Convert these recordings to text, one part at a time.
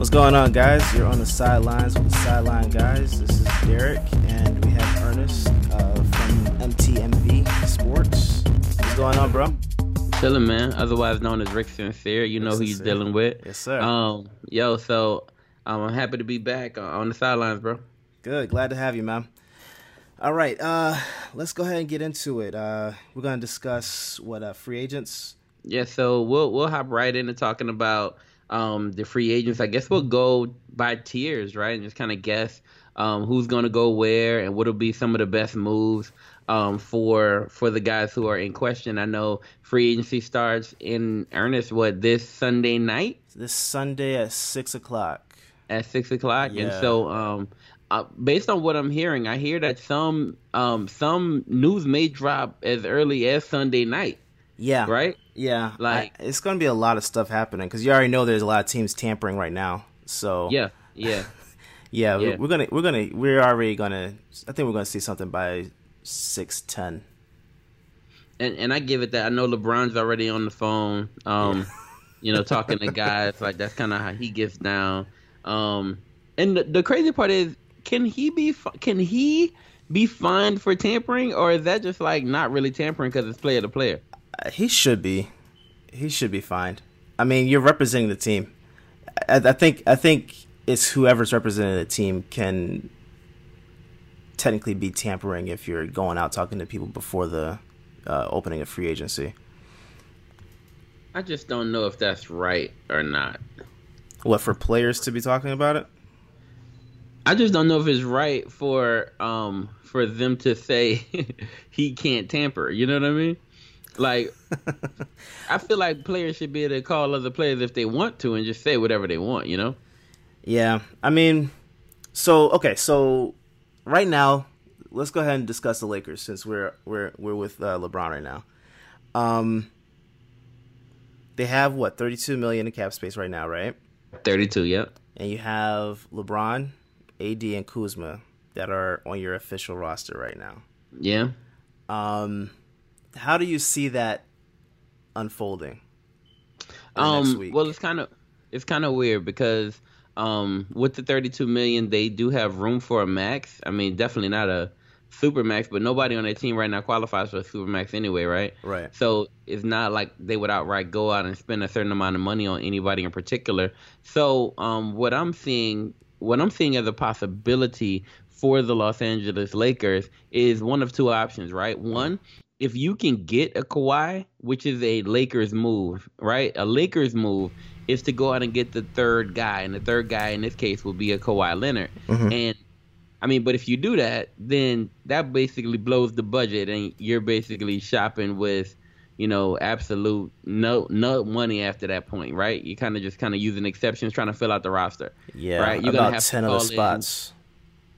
What's going on, guys? You're on the sidelines with the sideline guys. This is Derek, and we have Ernest uh, from MTMV Sports. What's going on, bro? Chilling, man. Otherwise known as Rick Sincere. You know who you're dealing with. Yes, sir. Um, yo, so um, I'm happy to be back on- on the sidelines, bro. Good. Glad to have you, man. All right. Uh, let's go ahead and get into it. Uh, we're gonna discuss what uh, free agents. Yeah, so we'll we'll hop right into talking about um the free agents. I guess we'll go by tiers, right, and just kind of guess um who's gonna go where and what'll be some of the best moves um for for the guys who are in question. I know free agency starts in earnest what this Sunday night. This Sunday at six o'clock. at six o'clock, and so um, uh, based on what I'm hearing, I hear that some um some news may drop as early as Sunday night, Yeah. right? Yeah. Like- I- it's gonna be a lot of stuff happening because you already know there's a lot of teams tampering right now. So Yeah, yeah, Yeah, Yeah. we're gonna we're gonna we're already gonna. I think we're gonna see something by six ten. and and I give it that. I know LeBron's already on the phone, um, you know, talking to guys like that's kind of how he gets down. Um, and the, the crazy part is, can he be can he be fined for tampering, or is that just like not really tampering because it's player to player? He should be, he should be fined. I mean, you're representing the team. I, I think I think it's whoever's representing the team can technically be tampering if you're going out talking to people before the uh, opening of free agency. I just don't know if that's right or not. What for players to be talking about it? I just don't know if it's right for um for them to say he can't tamper. You know what I mean? Like, I feel like players should be able to call other players if they want to and just say whatever they want. You know? Yeah, I mean, so okay, so right now, let's go ahead and discuss the Lakers since we're we're we're with uh, LeBron right now. Um, they have what thirty two million in cap space right now, right? Thirty-two. Yep. And you have LeBron, AD, and Kuzma that are on your official roster right now. Yeah. Um, how do you see that unfolding? Um. Well, it's kind of it's kind of weird because um with the thirty-two million, they do have room for a max. I mean, definitely not a super max, but nobody on their team right now qualifies for a super max anyway, right? Right. So it's not like they would outright go out and spend a certain amount of money on anybody in particular. So um, what I'm seeing, what I'm seeing as a possibility for the Los Angeles Lakers is one of two options, right? One, if you can get a Kawhi, which is a Lakers move, right? A Lakers move is to go out and get the third guy, and the third guy in this case will be a Kawhi Leonard. Mm-hmm. And I mean, but if you do that, then that basically blows the budget, and you're basically shopping with, you know, absolute no no money after that point, right? You kind of just kind of using exceptions, trying to fill out the roster. Yeah, Right, you're gonna about have to ten other call in- spots.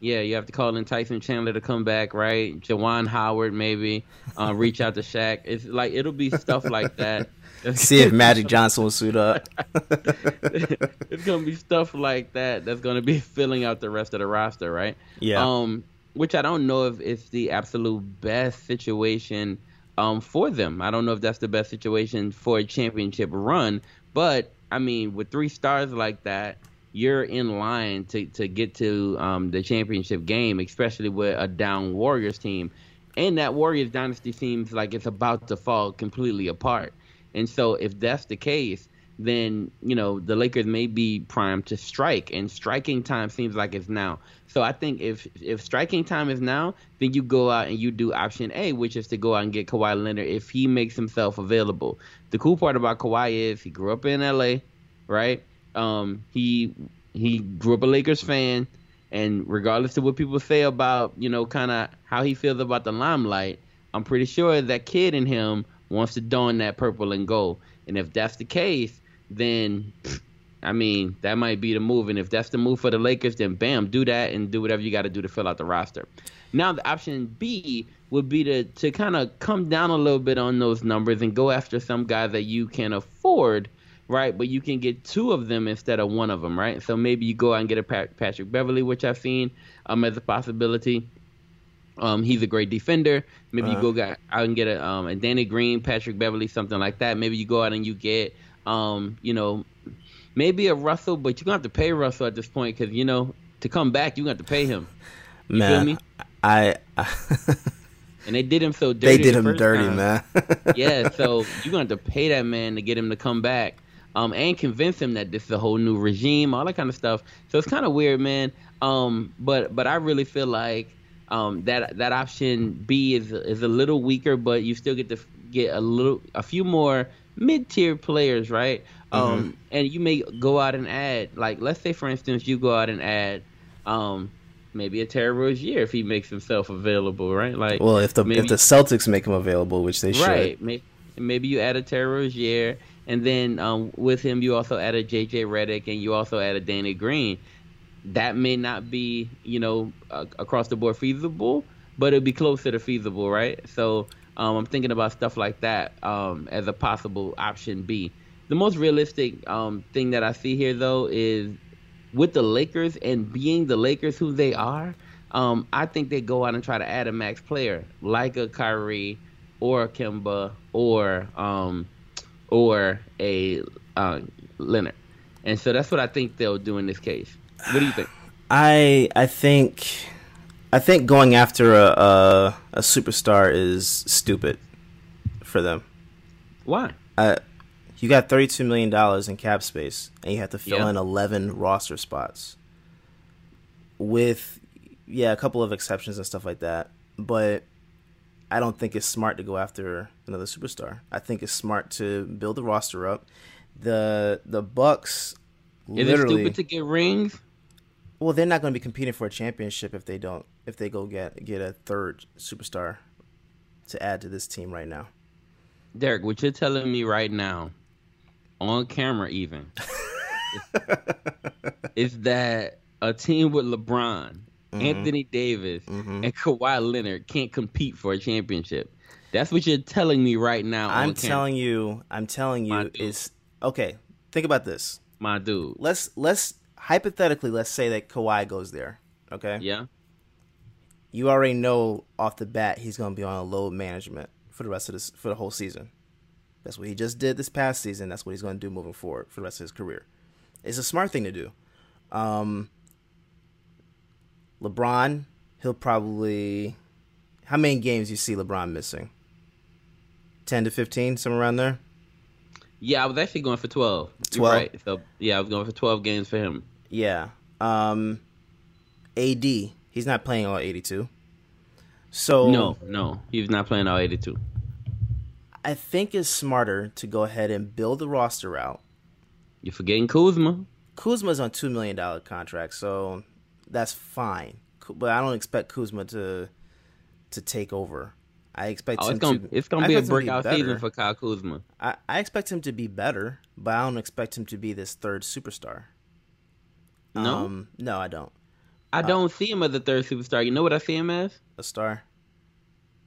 Yeah, you have to call in Tyson Chandler to come back, right? Juwan Howard maybe, uh, reach out to Shaq. It's like it'll be stuff like that. See if Magic Johnson will suit up. it's gonna be stuff like that that's gonna be filling out the rest of the roster, right? Yeah. Um, which I don't know if it's the absolute best situation um for them. I don't know if that's the best situation for a championship run, but I mean, with three stars like that, you're in line to to get to um the championship game, especially with a down Warriors team. And that Warriors dynasty seems like it's about to fall completely apart. And so if that's the case, then you know the Lakers may be primed to strike, and striking time seems like it's now. So I think if if striking time is now, then you go out and you do option A, which is to go out and get Kawhi Leonard if he makes himself available. The cool part about Kawhi is he grew up in LA, right? Um, he he grew up a Lakers fan, and regardless of what people say about you know kind of how he feels about the limelight, I'm pretty sure that kid in him wants to don that purple and gold. And if that's the case, then I mean that might be the move. And if that's the move for the Lakers, then bam, do that and do whatever you got to do to fill out the roster. Now the option B would be to to kind of come down a little bit on those numbers and go after some guys that you can afford. Right, but you can get two of them instead of one of them, right? So maybe you go out and get a Pat- Patrick Beverley, which I've seen um, as a possibility. Um, he's a great defender. Maybe Uh-huh. you go out and get a um a Danny Green, Patrick Beverley, something like that. Maybe you go out and you get Um, you know, maybe a Russell, but you're gonna have to pay Russell at this point because you know to come back you're gonna have to pay him. You man, feel me? I, I And they did him so dirty. they did the him dirty, time. man. yeah, so you're gonna have to pay that man to get him to come back, um, and convince him that this is a whole new regime, all that kind of stuff. So it's kind of weird, man. Um, but but I really feel like um, that that option B is is a little weaker, but you still get to get a little a few more mid tier players, right? Um, and you may go out and add like let's say for instance you go out and add um, maybe a Terry Rozier if he makes himself available, right? Like well, if the maybe- if the Celtics make him available, which they Right. should, Maybe, maybe you add a Terry Rozier, and then um, with him you also add a JJ Redick, and you also add a Danny Green. That may not be, you know, uh, across the board feasible, but it'd be closer to feasible, right? So um, I'm thinking about stuff like that um, as a possible option B. The most realistic um, thing that I see here, though, is with the Lakers and being the Lakers who they are, um, I think they go out and try to add a max player like a Kyrie or a Kemba or um, or a uh, Leonard, and so that's what I think they'll do in this case. What do you think? I I think I think going after a a, a superstar is stupid for them. Why? Uh, you got thirty two million dollars in cap space, and you have to fill Yeah. in eleven roster spots. With yeah, a couple of exceptions and stuff like that, but I don't think it's smart to go after another superstar. I think it's smart to build the roster up. The the Bucks Is literally it stupid to get rings? well, they're not going to be competing for a championship if they don't if they go get get a third superstar to add to this team right now. Derek, what you're telling me right now, on camera even, is, is that a team with LeBron, Anthony Davis, Mhm. and Kawhi Leonard can't compete for a championship. That's what you're telling me right now. I'm telling you, I'm telling you, is okay. Think about this. my dude. Let's let's hypothetically let's say that Kawhi goes there. Okay, Yeah, you already know off the bat he's going to be on a load management for the rest of this for the whole season. That's what he just did this past season. That's what he's going to do moving forward for the rest of his career. It's a smart thing to do. Um, LeBron, he'll probably. How many games you see LeBron missing? Ten to fifteen, somewhere around there. yeah. I was actually going for twelve. 12? right. So yeah, I was going for twelve games for him. Yeah. Um, AD, he's not playing all eighty-two. So No, no, he was not playing all 82. I think it's smarter to go ahead and build the roster out. You're forgetting Kuzma. Kuzma's on two million dollar contract, so that's fine. But I don't expect Kuzma to to take over. I expect Oh, him it's gonna to. it's gonna I be a expect him to breakout better. season for Kyle Kuzma. I, I expect him to be better, but I don't expect him to be this third superstar. No, um, no, I don't. I don't see him as a third superstar. You know what I see him as? A star.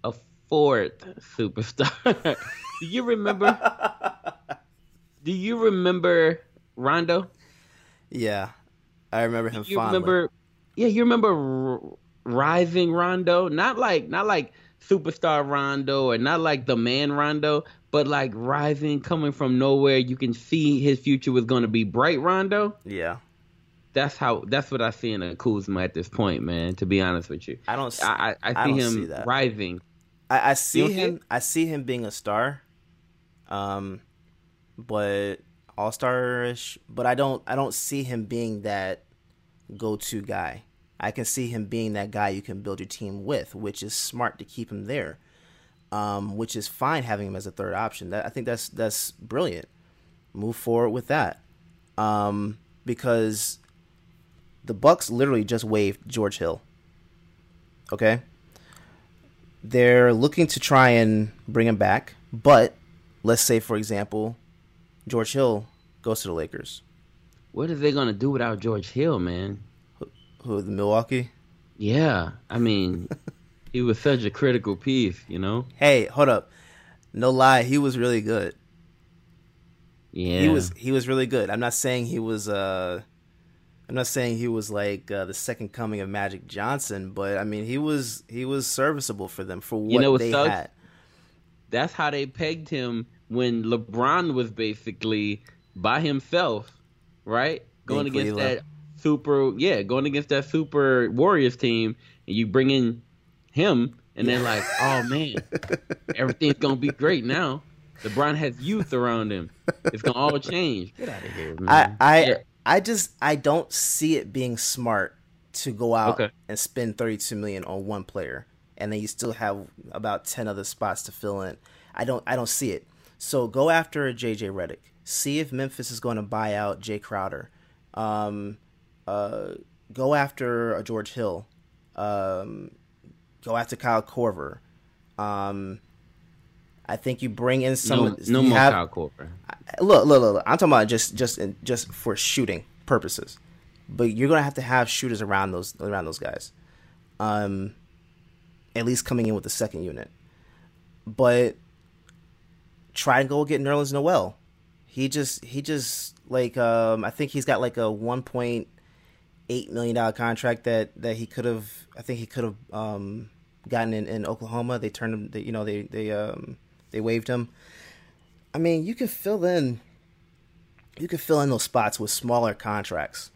A fourth superstar. do you remember? do you remember Rondo? Yeah, I remember him You fondly. remember? Yeah, you remember R- Rising Rondo? Not like not like superstar Rondo or not like the man Rondo, but like rising, coming from nowhere. You can see his future was going to be bright Rondo. Yeah, That's how. That's what I see in a Kuzma at this point, man. To be honest with you, I don't. I see don't him see that. rising. I, I see don't see him. I see him being a star, um, but all starish. But I don't. I don't see him being that go-to guy. I can see him being that guy you can build your team with, which is smart to keep him there. Um, which is fine having him as a third option. That I think that's that's brilliant. Move forward with that, um, because the Bucks literally just waived George Hill. Okay they're looking to try and bring him back. But let's say, for example, George Hill goes to the Lakers. What are they gonna do without George Hill, man? Who the Milwaukee? Yeah, I mean, he was such a critical piece, you know. Hey, hold up. No lie, he was really good. Yeah, He was he was really good. I'm not saying he was uh I'm not saying he was like uh, the second coming of Magic Johnson, but I mean he was he was serviceable for them for what know what they sucks? had. That's how they pegged him when LeBron was basically by himself, right? Going In against Cleveland. that super, yeah, going against that super Warriors team, and you bring in him, and then like, oh man, everything's gonna be great now. LeBron has youth around him. It's gonna all change. Get out of here, man. I I Yeah. I just I don't see it being smart to go out Okay. and spend 32 million on one player and then you still have about 10 other spots to fill in. I don't I don't see it. So go after a JJ Redick. See if Memphis is going to buy out Jae Crowder. Um, uh, go after a George Hill. Um, go after Kyle Korver. Um, I think you bring in some. no, no more have- Kyle Korver. look, look, look, look. I'm talking about just, just, in, just for shooting purposes. But you're gonna have to have shooters around those, around those guys. Um, at least coming in with the second unit. But try and go get Nerlens Noel. He just, he just like, um, I think he's got like a 1.8 million dollar contract that that he could have. I think he could have um, gotten in, in Oklahoma. They turned him. They, you know, they they um, they waived him. I mean, you can fill in you can fill in those spots with smaller contracts.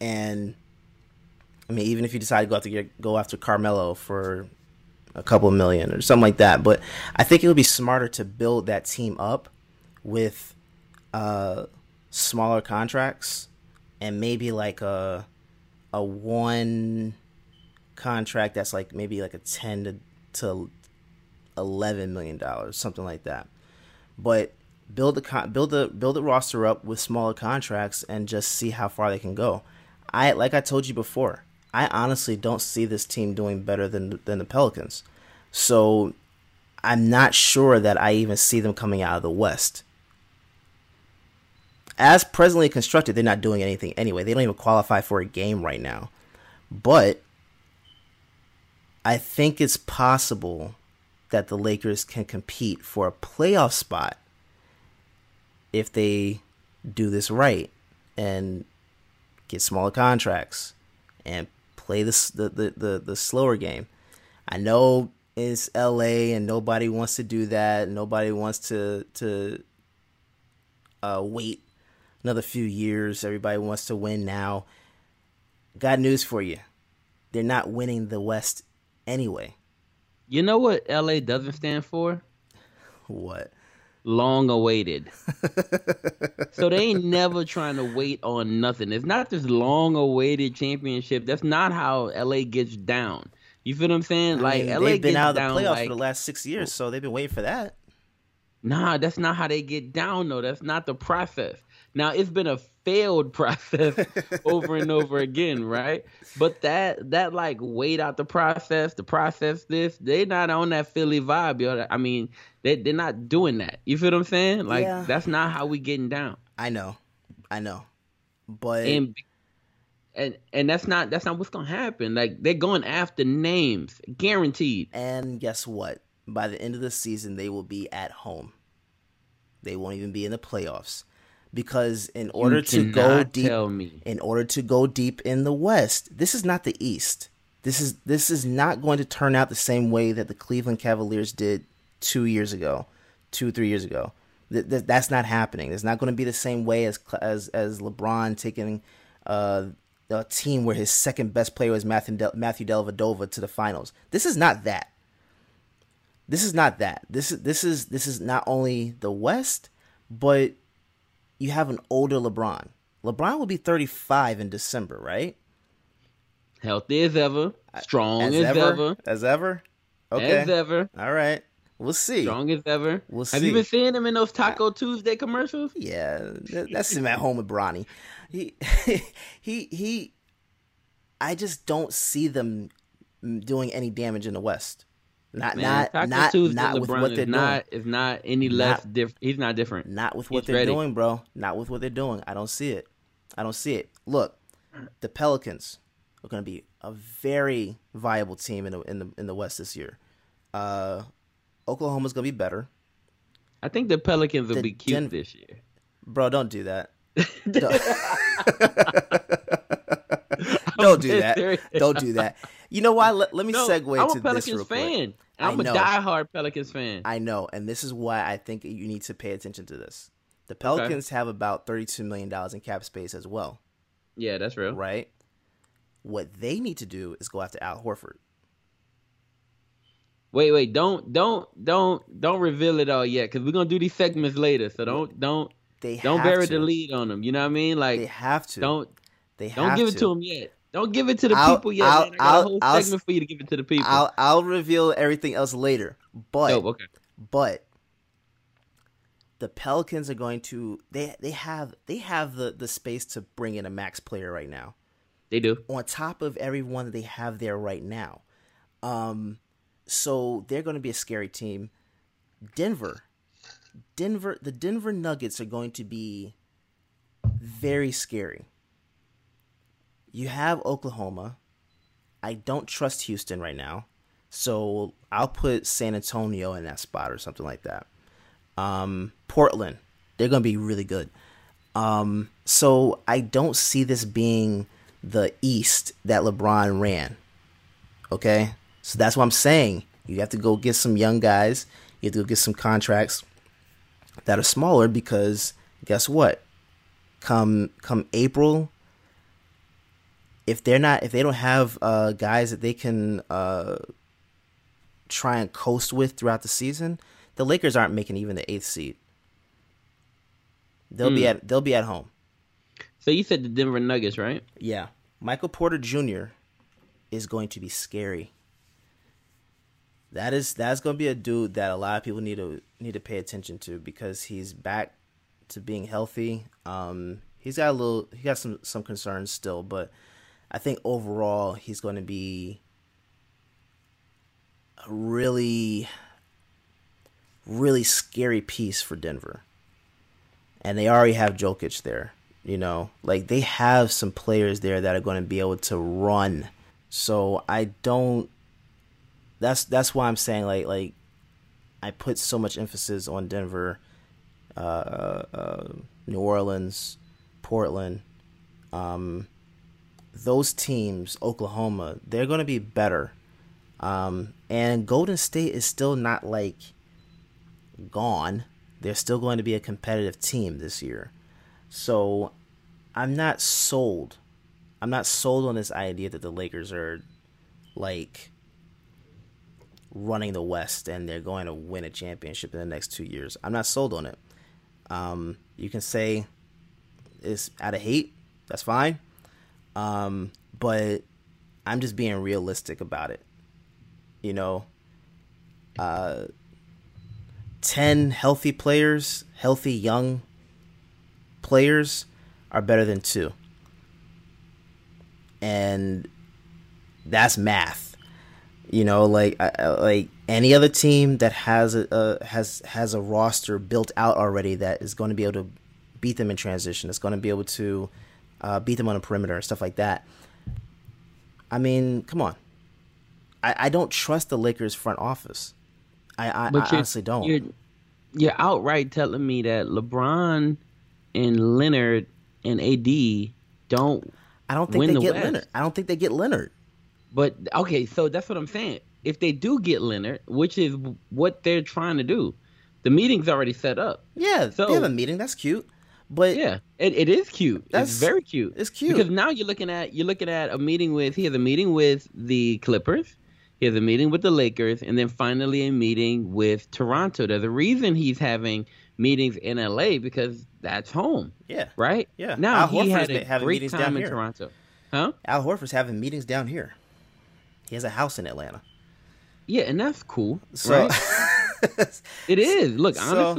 And I mean, even if you decide to go after go after Carmelo for a couple million or something like that, but I think it would be smarter to build that team up with uh, smaller contracts and maybe like a a one contract that's like maybe like a ten to to eleven million dollars, something like that but build the con- build the build the roster up with smaller contracts and just see how far they can go. I like I told you before, I honestly don't see this team doing better than than the Pelicans. So I'm not sure that I even see them coming out of the West. As presently constructed, they're not doing anything anyway. They don't even qualify for a game right now. But I think it's possible that the Lakers can compete for a playoff spot if they do this right and get smaller contracts and play the, the, the, the slower game. I know it's LA and nobody wants to do that. Nobody wants to to uh, wait another few years. Everybody wants to win now. Got news for you. They're not winning the West anyway. You know what LA doesn't stand for? What? Long awaited. so they ain't never trying to wait on nothing. It's not this long awaited championship. That's not how LA gets down. You feel what I'm saying? I Like mean, LA they've been out of the down playoffs like, for the last six years, so they've been waiting for that. Nah, that's not how they get down though. That's not the process. Now it's been a failed process over and over again, right? But that that like wait out the process, the process this, they're not on that Philly vibe, yo. I mean, they they're not doing that. You feel what I'm saying? Like Yeah. that's not how we getting down. I know, I know, but And and and that's not that's not what's gonna happen. Like they're going after names, guaranteed. and guess what? By the end of the season, they will be at home. They won't even be in the playoffs because in order to go deep, tell me. in order to go deep in the West, this is not the East. This is this is not going to turn out the same way that the Cleveland Cavaliers did two years ago, two three years ago. Th- th- that's not happening. It's not going to be the same way as as as LeBron taking uh, a team where his second best player was Matthew Del- Matthew Dellavedova to the finals. This is not that. This is not that. This is this is this is not only the West, but you have an older LeBron. LeBron will be 35 in December, right? Healthy as ever, strong as, As ever, ever? As ever? Okay. as ever. All right. We'll see. strong as ever. We'll see. Have you been seeing him in those Taco Tuesday commercials? Yeah, that- that's him at home with Bronny. He, he, he. I just don't see them doing any damage in the West. Not, Man, not, not, Tuesday not with LeBron what they're not doing. is not any less different. He's not different. Not with what He's they're ready. doing, bro. Not with what they're doing. I don't see it. I don't see it. Look, the Pelicans are going to be a very viable team in the in the in the West this year. Uh, Oklahoma's going to be better, I think the Pelicans will The be cute Den- this year. bro. Don't do that. Don't, don't do that. Don't do that. You know why? Let, let me No, segue I'm to a Pelicans this real quick. fan. I'm a diehard Pelicans fan. I know, and this is why I think you need to pay attention to this. The Pelicans okay. have about thirty-two million dollars in cap space as well. Yeah, that's real. Right. What they need to do is go after Al Horford. Wait, wait, don't, don't, don't, don't reveal it all yet, because we're gonna do these segments later. So don't, don't, they don't bury to. the lead on them. You know what I mean? Like they have to. Don't, they don't give to. it to them yet. Don't give it to the I'll, people yet. I'll, man. I got I'll, a whole I'll, segment for you to give it to the people. I'll, I'll reveal everything else later. But, oh, okay. but the Pelicans are going to they they have they have the the space to bring in a max player right now. They do. On top of everyone that they have there right now. Um so they're going to be a scary team. Denver. Denver the Denver Nuggets are going to be very scary. You have Oklahoma. I don't trust Houston right now. So I'll put San Antonio in that spot or something like that. Um, Portland, they're going to be really good. Um, so I don't see this being the East that LeBron ran. Okay? So that's what I'm saying. You have to go get some young guys. You have to go get some contracts that are smaller because guess what? Come come April, if they're not if they don't have uh, guys that they can uh, try and coast with throughout the season, the Lakers aren't making even the eighth seed. They'll mm. be hmm. at they'll be at home. So you said the Denver Nuggets, right? Yeah. Michael Porter Jr. is going to be scary. That is that's going to be a dude that a lot of people need to need to pay attention to because he's back to being healthy. Um, he's got a little he got some some concerns still, but I think overall he's going to be a really really scary piece for Denver. And they already have Jokic there, you know. Like they have some players there that are going to be able to run. So I don't that's that's why I'm saying like like I put so much emphasis on Denver, uh, uh, New Orleans, Portland, um, those teams, Oklahoma, they're going to be better. Um, and Golden State is still not like gone. They're still going to be a competitive team this year. So I'm not sold. I'm not sold on this idea that the Lakers are like running the West and they're going to win a championship in the next two years. I'm not sold on it. Um, you can say it's out of hate. That's fine. Um, but I'm just being realistic about it. You know, uh, 10 healthy players, healthy young players, are better than two. And that's math. You know, like like any other team that has a has has a roster built out already that is going to be able to beat them in transition. It's going to be able to uh, beat them on a perimeter and stuff like that. I mean, come on. I, I don't trust the Lakers front office. I, I, I honestly don't. You're, you're outright telling me that LeBron and Leonard and AD don't. I don't think they the get West. Leonard. I don't think they get Leonard. But okay, so that's what I'm saying. If they do get Leonard, which is what they're trying to do, the meeting's already set up. Yeah, so, they have a meeting. That's cute. But yeah, it, it is cute. That's it's very cute. It's cute because now you're looking at you're looking at a meeting with he has a meeting with the Clippers, he has a meeting with the Lakers, and then finally a meeting with Toronto. There's a reason he's having meetings in LA because that's home. Yeah. Right. Yeah. Now Al he Horford's had a great time in here. Toronto. Huh? Al Horford's having meetings down here. He has a house in Atlanta. Yeah, and that's cool. So right? it is. Look, so,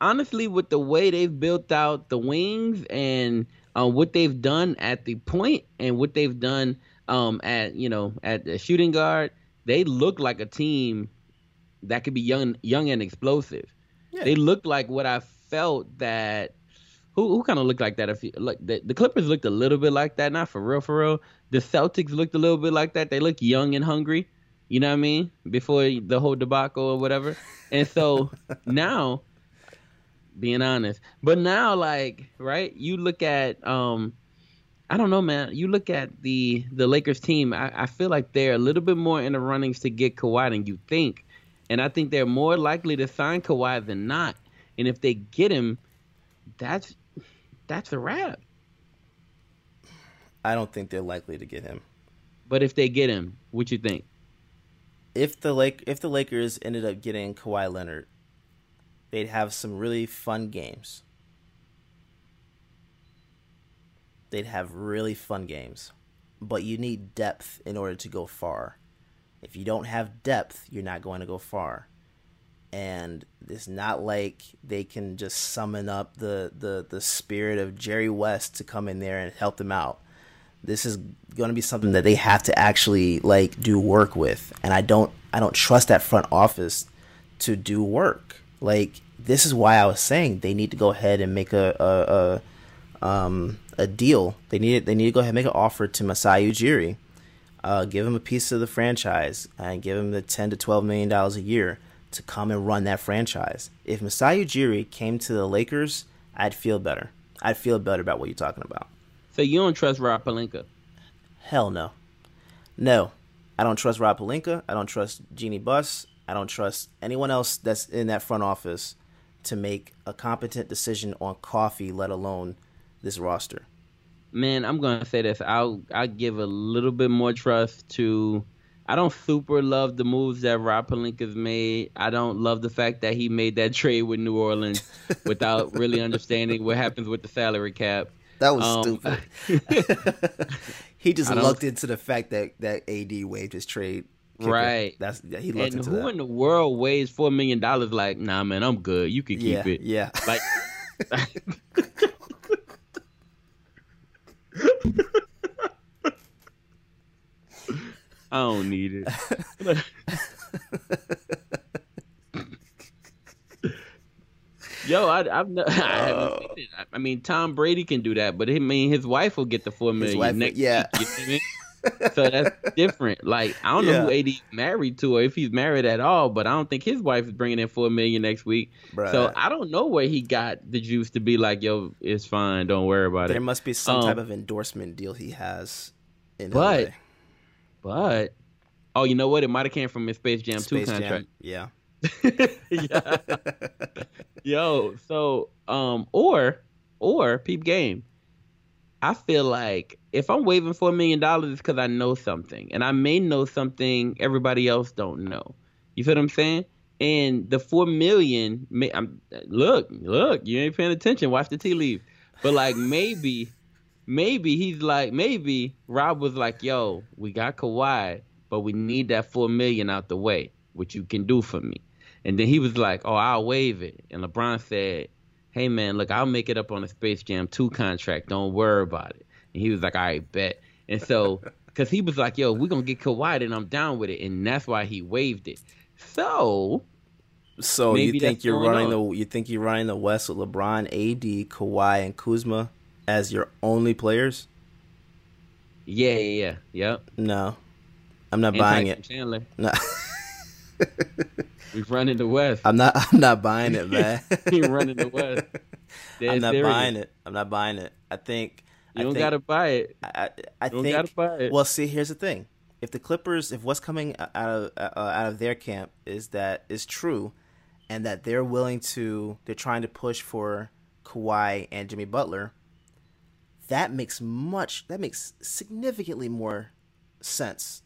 honestly, with the way they've built out the wings and uh, what they've done at the point and what they've done um, at you know at the shooting guard, they look like a team that could be young, young and explosive. Yeah. They look like what I felt that who who kind of looked like that. If you, like the, the Clippers looked a little bit like that, not for real, for real. The Celtics looked a little bit like that. They look young and hungry. You know what I mean? Before the whole debacle or whatever. And so now being honest. But now, like, right, you look at um I don't know, man. You look at the the Lakers team. I, I feel like they're a little bit more in the runnings to get Kawhi than you think, and I think they're more likely to sign Kawhi than not. And if they get him, that's that's a wrap. I don't think they're likely to get him. But if they get him, what you think? If the Lake if the Lakers ended up getting Kawhi Leonard, they'd have some really fun games. They'd have really fun games. But you need depth in order to go far. If you don't have depth, you're not going to go far. And it's not like they can just summon up the, the, the spirit of Jerry West to come in there and help them out. This is going to be something that they have to actually like do work with, and I don't I don't trust that front office to do work. Like this is why I was saying they need to go ahead and make a a, a um a deal. They need they need to go ahead and make an offer to Masai Ujiri. Uh, give him a piece of the franchise and give him the ten to twelve million dollars a year to come and run that franchise. If Masai Ujiri came to the Lakers, I'd feel better. I'd feel better about what you're talking about. So you don't trust Rob Pelinka? Hell no. No. I don't trust Rob Pelinka. I don't trust Jeanie Buss. I don't trust anyone else that's in that front office to make a competent decision on coffee, let alone this roster. Man, I'm gonna say this. I'll I'll give a little bit more trust to I don't super love the moves that Rob Pelinka's made. I don't love the fact that he made that trade with New Orleans without really understanding what happens with the salary cap. That was um, stupid. he just looked into the fact that that AD waived his trade. Kicker. Right. That's he looked and into who that. in the world weighs four million dollars? Like, nah, man, I'm good. You can keep yeah, it. Yeah. Like. I don't need it. Yo, I, I've I haven't seen it. I mean, Tom Brady can do that, but I mean, his wife will get the four million wife, next yeah. week. You know? So that's different. Like I don't know who AD married to, or if he's married at all, but I don't think his wife is bringing in four million next week. Bruh. So I don't know where he got the juice to be like, "Yo, it's fine, don't worry about there it." There must be some um, type of endorsement deal he has. In but, LA. but, oh, you know what? It might have came from his Space Jam Space two contract. Jam, yeah. yeah. Yo, so um or or peep game. I feel like if I'm waiving four million dollars, it's because I know something, and I may know something everybody else don't know. You feel what I'm saying? And the four million, may, I'm, look, look, you ain't paying attention. Watch the tea leaves. But like maybe, maybe he's like, maybe Rob was like, "Yo, we got Kawhi, but we need that four million out the way. What you can do for me?" And then he was like, "Oh, I'll waive it." And LeBron said, "Hey man, look, I'll make it up on a Space Jam 2 contract. Don't worry about it." And he was like, "All right, bet." And so, because he was like, "Yo, we're gonna get Kawhi, and I'm down with it," and that's why he waived it. So, so you think you're running on. the you think you're running the West with LeBron, AD, Kawhi, and Kuzma as your only players? Yeah, yeah, yeah. Yep. No, I'm not and buying Tyson it. Chandler. No. We've run in the West. I'm not. I'm not buying it, man. He running the West. Dead I'm not serious. buying it. I'm not buying it. I think you don't think, gotta buy it. I, I you think. Don't gotta buy it. Well, see, here's the thing. If the Clippers, if what's coming out of uh, out of their camp is that is true, and that they're willing to, they're trying to push for Kawhi and Jimmy Butler. That makes much. That makes significantly more sense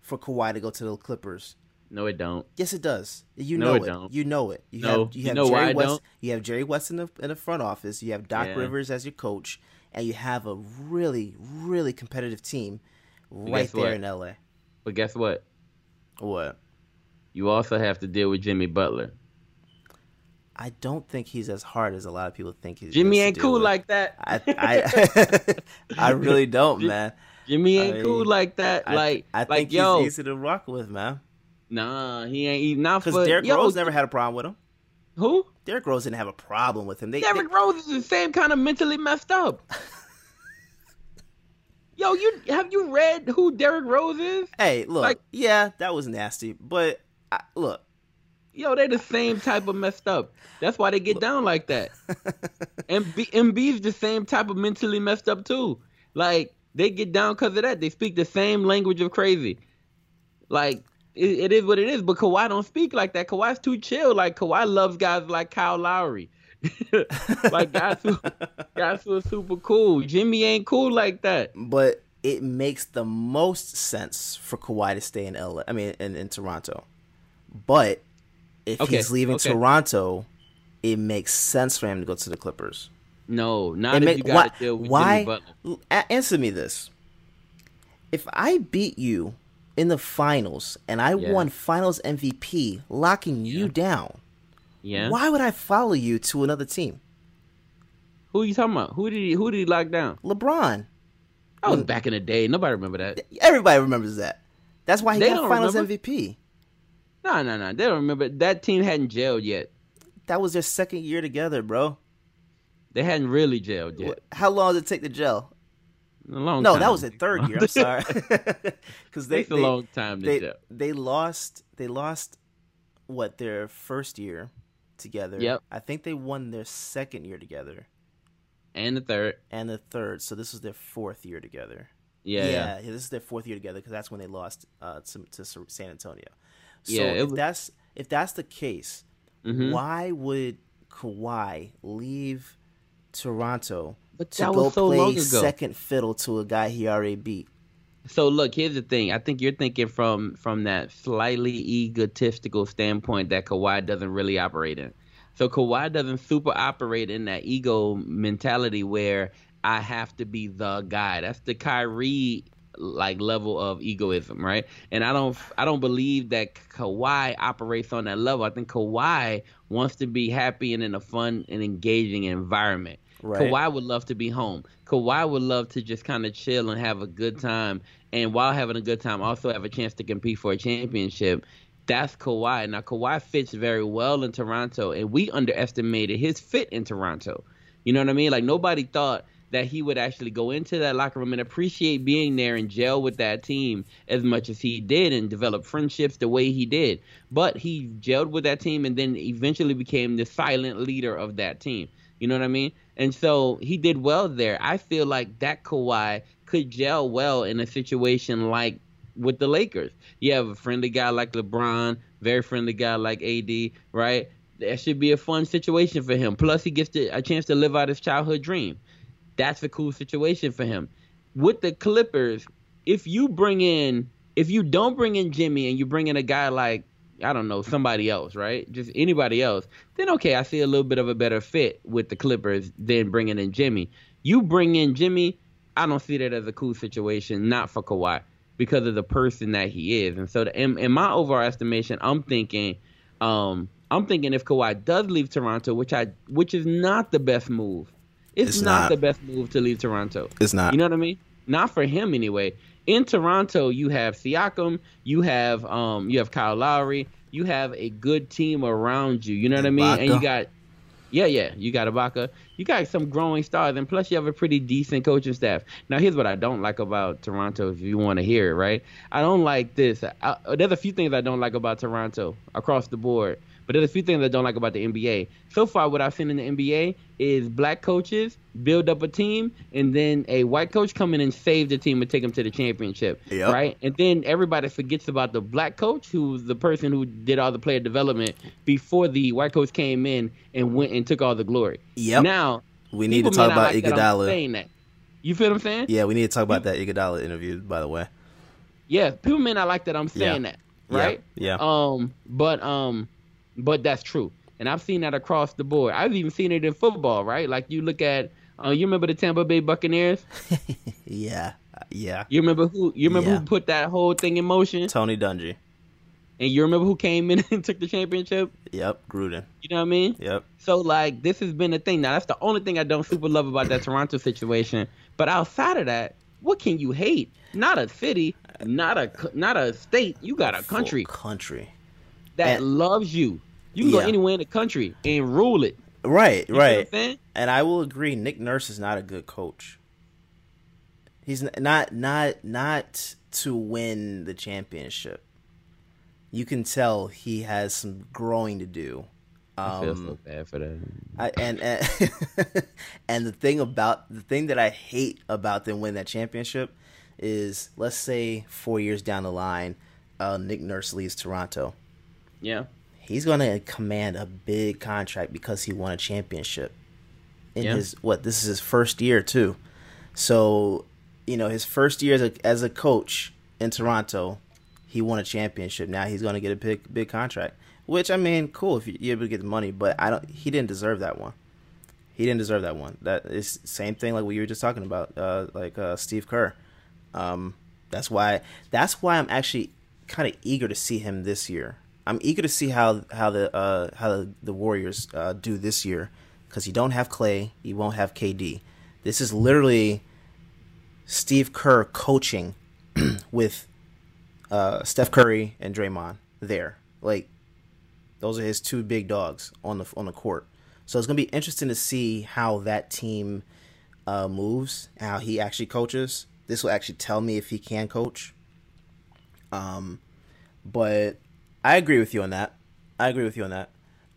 for Kawhi to go to the Clippers no, it don't. Yes, it does. You no, know it. Don't. You know it. You no, have you, you have know Jerry West. Don't? You have Jerry West in the in the front office. You have Doc yeah. Rivers as your coach, and you have a really really competitive team right there what? in LA. But guess what? What? You also have to deal with Jimmy Butler. I don't think he's as hard as a lot of people think he's. Jimmy ain't cool with. like that. I I, I really don't, man. Jimmy ain't I mean, cool like that. Like I, I like think yo, he's easy to rock with, man. Nah, he ain't even not because Derrick yo, Rose never had a problem with him. Who? Derrick Rose didn't have a problem with him. They, Derrick they... Rose is the same kind of mentally messed up. Yo, you have you read who Derrick Rose is? Hey, look, like, yeah, that was nasty, but I, look, yo, they're the same type of messed up. That's why they get look. down like that. and B, Embiid's the same type of mentally messed up too. Like they get down because of that. They speak the same language of crazy. Like it, it is what it is. But Kawhi don't speak like that. Kawhi's too chill. Like Kawhi loves guys like Kyle Lowry. like guys who guys who are super cool. Jimmy ain't cool like that. But it makes the most sense for Kawhi to stay in LA. I mean, in, in Toronto. But if Okay, he's leaving okay. Toronto, it makes sense for him to go to the Clippers. No, not make- you got why? deal with why Jimmy Butler. answer me this: If I beat you in the finals and I Yeah. won Finals MVP, locking you down, Yeah. why would I follow you to another team? Who are you talking about? Who did he who did he lock down? LeBron. That was back in the day. Nobody remember that. Everybody remembers that. That's why he They got Finals remember. MVP. No, no, no. They don't remember. That team hadn't jailed yet. That was their second year together, bro. They hadn't really jailed yet. How long did it take to gel? A long No, time. that was their third year. I'm sorry, because they Takes a they, long time to they, gel. they lost they lost what their first year together. Yep. I think they won their second year together And the third. and the third. So this was their fourth year together. Yeah, yeah. this is their fourth year together because that's when they lost uh, to, to San Antonio. So Yeah, if was- that's if that's the case, Mhm. why would Kawhi leave Toronto But to that go was so play long ago. second fiddle to a guy he already beat? So look, here's the thing. I think you're thinking from from that slightly egotistical standpoint that Kawhi doesn't really operate in. So Kawhi doesn't super operate in that ego mentality where I have to be the guy. That's the Kyrie like level of egoism, right? And I don't I don't believe that Kawhi operates on that level. I think Kawhi wants to be happy and in a fun and engaging environment. Right. Kawhi would love to be home. Kawhi would love to just kind of chill and have a good time. And while having a good time, also have a chance to compete for a championship. That's Kawhi. Now, Kawhi fits very well in Toronto, and we underestimated his fit in Toronto. You know what I mean? Like, nobody thought that he would actually go into that locker room and appreciate being there and gel with that team as much as he did and develop friendships the way he did. But he gelled with that team and then eventually became the silent leader of that team. You know what I mean? And so he did well there. I feel like that Kawhi could gel well in a situation like with the Lakers. You have a friendly guy like LeBron, very friendly guy like AD, right? That should be a fun situation for him. Plus, he gets to, a chance to live out his childhood dream. That's a cool situation for him. With the Clippers, if you bring in, if you don't bring in Jimmy and you bring in a guy like I don't know, somebody else, right? Just anybody else, then okay, I see a little bit of a better fit with the Clippers than bringing in Jimmy. You bring in Jimmy, I don't see that as a cool situation, not for Kawhi, because of the person that he is. And so, the, in, in my overall estimation, I'm thinking, um, I'm thinking if Kawhi does leave Toronto, which I, which is not the best move. It's, It's not, not. the best move to leave Toronto. It's not. You know what I mean? Not for him anyway. In Toronto, you have Siakam, you have um, you have Kyle Lowry, you have a good team around you. You know what I mean? And you got, yeah, yeah, you got Ibaka. You got some growing stars, and plus you have a pretty decent coaching staff. Now, here's what I don't like about Toronto. If you want to hear it, right? I don't like this. I, there's a few things I don't like about Toronto across the board. But there's a few things I don't like about the NBA. So far, what I've seen in the NBA is black coaches build up a team, and then a white coach come in and save the team and take them to the championship. Yep. Right? And then everybody forgets about the black coach, who's the person who did all the player development before the white coach came in and went and took all the glory. Yep. Now we need to talk about like that I'm Iguodala. saying that. You feel what I'm saying? Yeah, we need to talk about that Iguodala interview. By the way, Yeah, people may not like that I'm saying that, right? Yeah, right? yeah. Um, but um, but that's true, and I've seen that across the board. I've even seen it in football, right? Like you look at, uh, you remember the Tampa Bay Buccaneers? yeah, yeah. You remember who? You remember Yeah. who put that whole thing in motion? Tony Dungy. And you remember who came in and took the championship? Yep, Gruden. You know what I mean? Yep. So like this has been a thing. Now that's the only thing I don't super love about that Toronto situation. But outside of that, what can you hate? Not a city, not a not a state. You got a Full country country. That And- loves you. You can go anywhere in the country and rule it. Right, You know what I'm right. And I will agree, Nick Nurse is not a good coach. He's not not not to win the championship. You can tell he has some growing to do. I feel so Um, bad for that. I, and and, and the thing about the thing that I hate about them winning that championship is let's say four years down the line, uh, Nick Nurse leaves Toronto. Yeah. He's gonna command a big contract because he won a championship in Yeah. his what this is his first year too. So you know his first year as a as a coach in Toronto, he won a championship. Now he's gonna get a big big contract. Which I mean, cool if you- you're able to get the money, but I don't. He didn't deserve that one. He didn't deserve that one. That is same thing like what you were just talking about, uh, like uh, Steve Kerr. Um, that's why. That's why I'm actually kind of eager to see him this year. I'm eager to see how how the uh, how the, Warriors uh, do this year because you don't have Klay, you won't have KD. This is literally Steve Kerr coaching with uh, Steph Curry and Draymond there. Like those are his two big dogs on the on the court. So it's gonna be interesting to see how that team uh, moves, how he actually coaches. This will actually tell me if he can coach. Um, but I agree with you on that. I agree with you on that.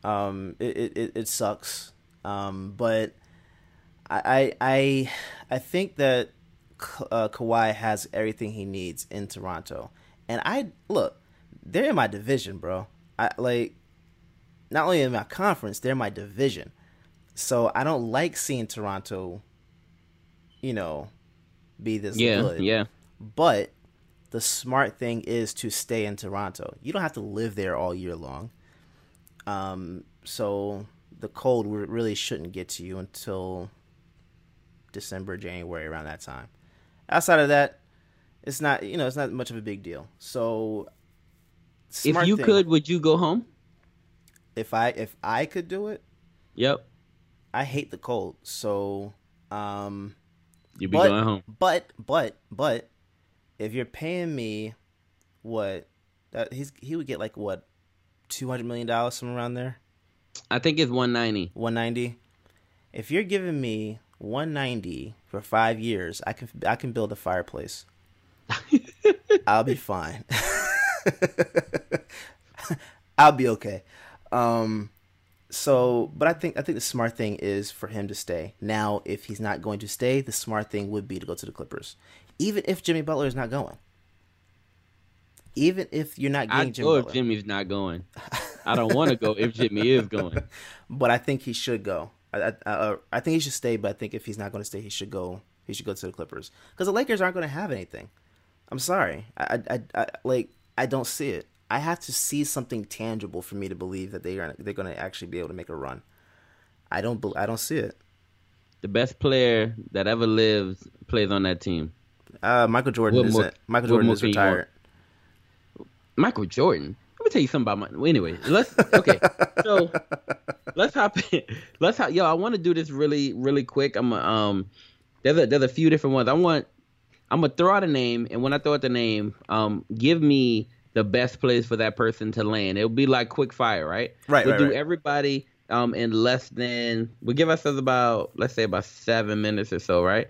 Um, it it, it, sucks. Um, but I I I, I think that uh, Kawhi has everything he needs in Toronto. And I look, they're in my division, bro. I like not only in my conference, they're my division. So I don't like seeing Toronto, you know, be this Yeah. good. Yeah. But the smart thing is to stay in Toronto. You don't have to live there all year long. Um, so the cold really shouldn't get to you until December, January, around that time. Outside of that, it's not you know it's not much of a big deal. So If you thing- could, would you go home? if I if I could do it, Yep. I hate the cold. So um You'd be but, going home. But but but if you're paying me what that he's he would get like what two hundred million dollars somewhere around there I think it's 190. one ninety. If you're giving me one ninety for five years, I can I can build a fireplace. I'll be fine. I'll be okay. Um, so, but I think I think the smart thing is for him to stay. Now, if he's not going to stay, the smart thing would be to go to the Clippers, even if Jimmy Butler is not going. Even if you're not getting I'd Jimmy go Butler, if Jimmy's not going. I don't want to go if Jimmy is going. but I think he should go. I I, I, uh, I think he should stay, but I think if he's not going to stay, he should go. He should go to the Clippers because the Lakers aren't going to have anything. I'm sorry. I, I, I, I like I don't see it. I have to see something tangible for me to believe that they are they're going to actually be able to make a run. I don't. I don't see it. The best player that ever lived plays on that team. Uh, Michael Jordan What is more- Michael Jordan is retired. Michael Jordan. Let me tell you something about my. Anyway, let's okay. so let's hop in. Let's hop. Yo, I want to do this really, really quick. I'm a, um. There's a there's a few different ones. I want. I'm gonna throw out a name, and when I throw out the name, um, give me the best place for that person to land. It'll be like quick fire, right? Right, We'll right, do right. everybody um in less than. We'll give ourselves about let's say about seven minutes or so, right?